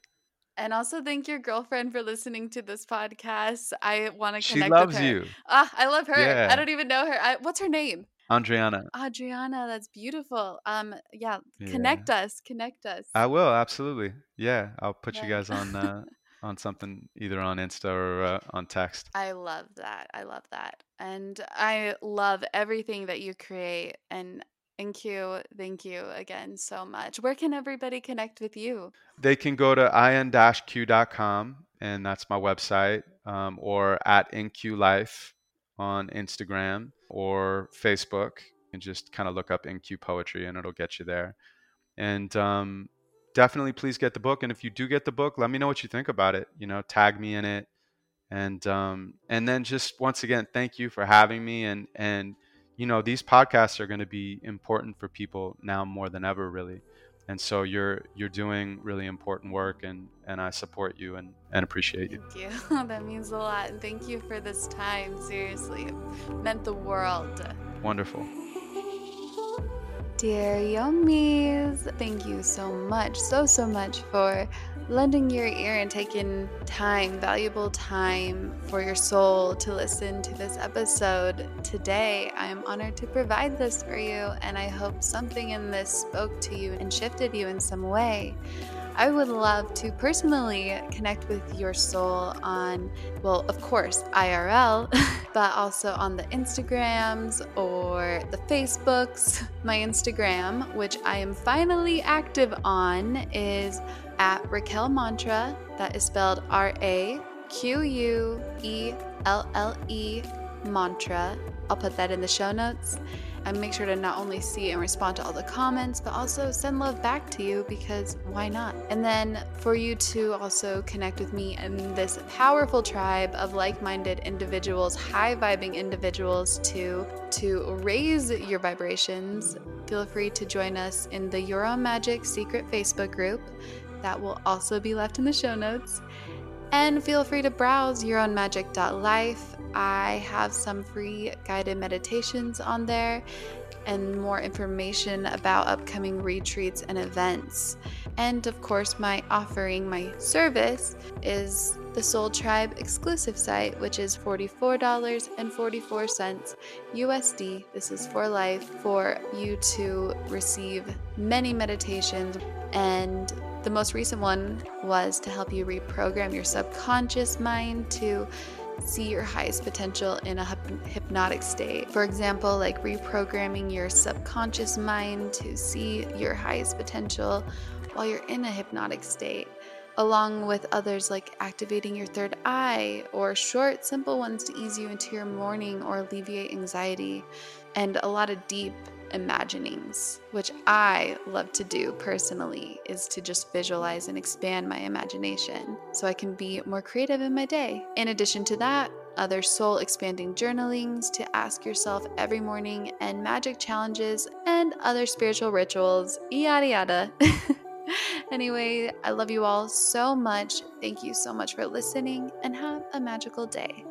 Speaker 1: And also thank your girlfriend for listening to this podcast. I want to connect.
Speaker 2: she loves
Speaker 1: with her.
Speaker 2: you
Speaker 1: Ah, I love her. I don't even know her. I, what's her name?
Speaker 2: Adriana.
Speaker 1: Adriana. That's beautiful. Um, yeah,
Speaker 2: yeah
Speaker 1: connect us. Connect us.
Speaker 2: i will absolutely yeah i'll put you guys on uh, on something either on insta or uh, on text
Speaker 1: I love that. I love that. And I love everything that you create. And thank you. Thank you again so much. Where can everybody connect with you?
Speaker 2: They can go to in-q.com, and that's my website, um, or at InQLife on Instagram or Facebook, and just kind of look up InQ Poetry, and it'll get you there. And um, definitely, please get the book. And if you do get the book, let me know what you think about it. You know, tag me in it, and um, and then just once again, thank you for having me. And and you know, these podcasts are going to be important for people now more than ever, really and so you're you're doing really important work and and I support you and and appreciate you.
Speaker 1: Thank you. that means a lot. And thank you for this time. Seriously, it meant the world.
Speaker 2: Wonderful.
Speaker 1: Dear Yummies, thank you so much, so, so much for lending your ear and taking time, valuable time for your soul to listen to this episode. Today, I am honored to provide this for you, and I hope something in this spoke to you and shifted you in some way. I would love to personally connect with your soul on, well, of course, IRL but also on the Instagrams or the Facebooks. My Instagram, which I am finally active on, is at Raquelle Mantra. That is spelled R A Q U E L L E Mantra. I'll put that in the show notes and make sure to not only see and respond to all the comments, but also send love back to you because why not? And then for you to also connect with me and this powerful tribe of like-minded individuals, high vibing individuals to to raise your vibrations, feel free to join us in the Your Own Magic secret Facebook group. That will also be left in the show notes. And feel free to browse yourownmagic.life. I have some free guided meditations on there and more information about upcoming retreats and events. And of course, my offering, my service, is the Soul Tribe exclusive site, which is $44.44 USD. This is for life for you to receive many meditations and the most recent one was to help you reprogram your subconscious mind to see your highest potential in a hypnotic state. For example, like reprogramming your subconscious mind to see your highest potential while you're in a hypnotic state, along with others like activating your third eye or short, simple ones to ease you into your morning or alleviate anxiety, and a lot of deep imaginings, which I love to do personally, is to just visualize and expand my imagination so I can be more creative in my day. In addition to that, other soul expanding journalings to ask yourself every morning, and magic challenges and other spiritual rituals, yada yada. anyway, I love you all so much. Thank you so much for listening and have a magical day.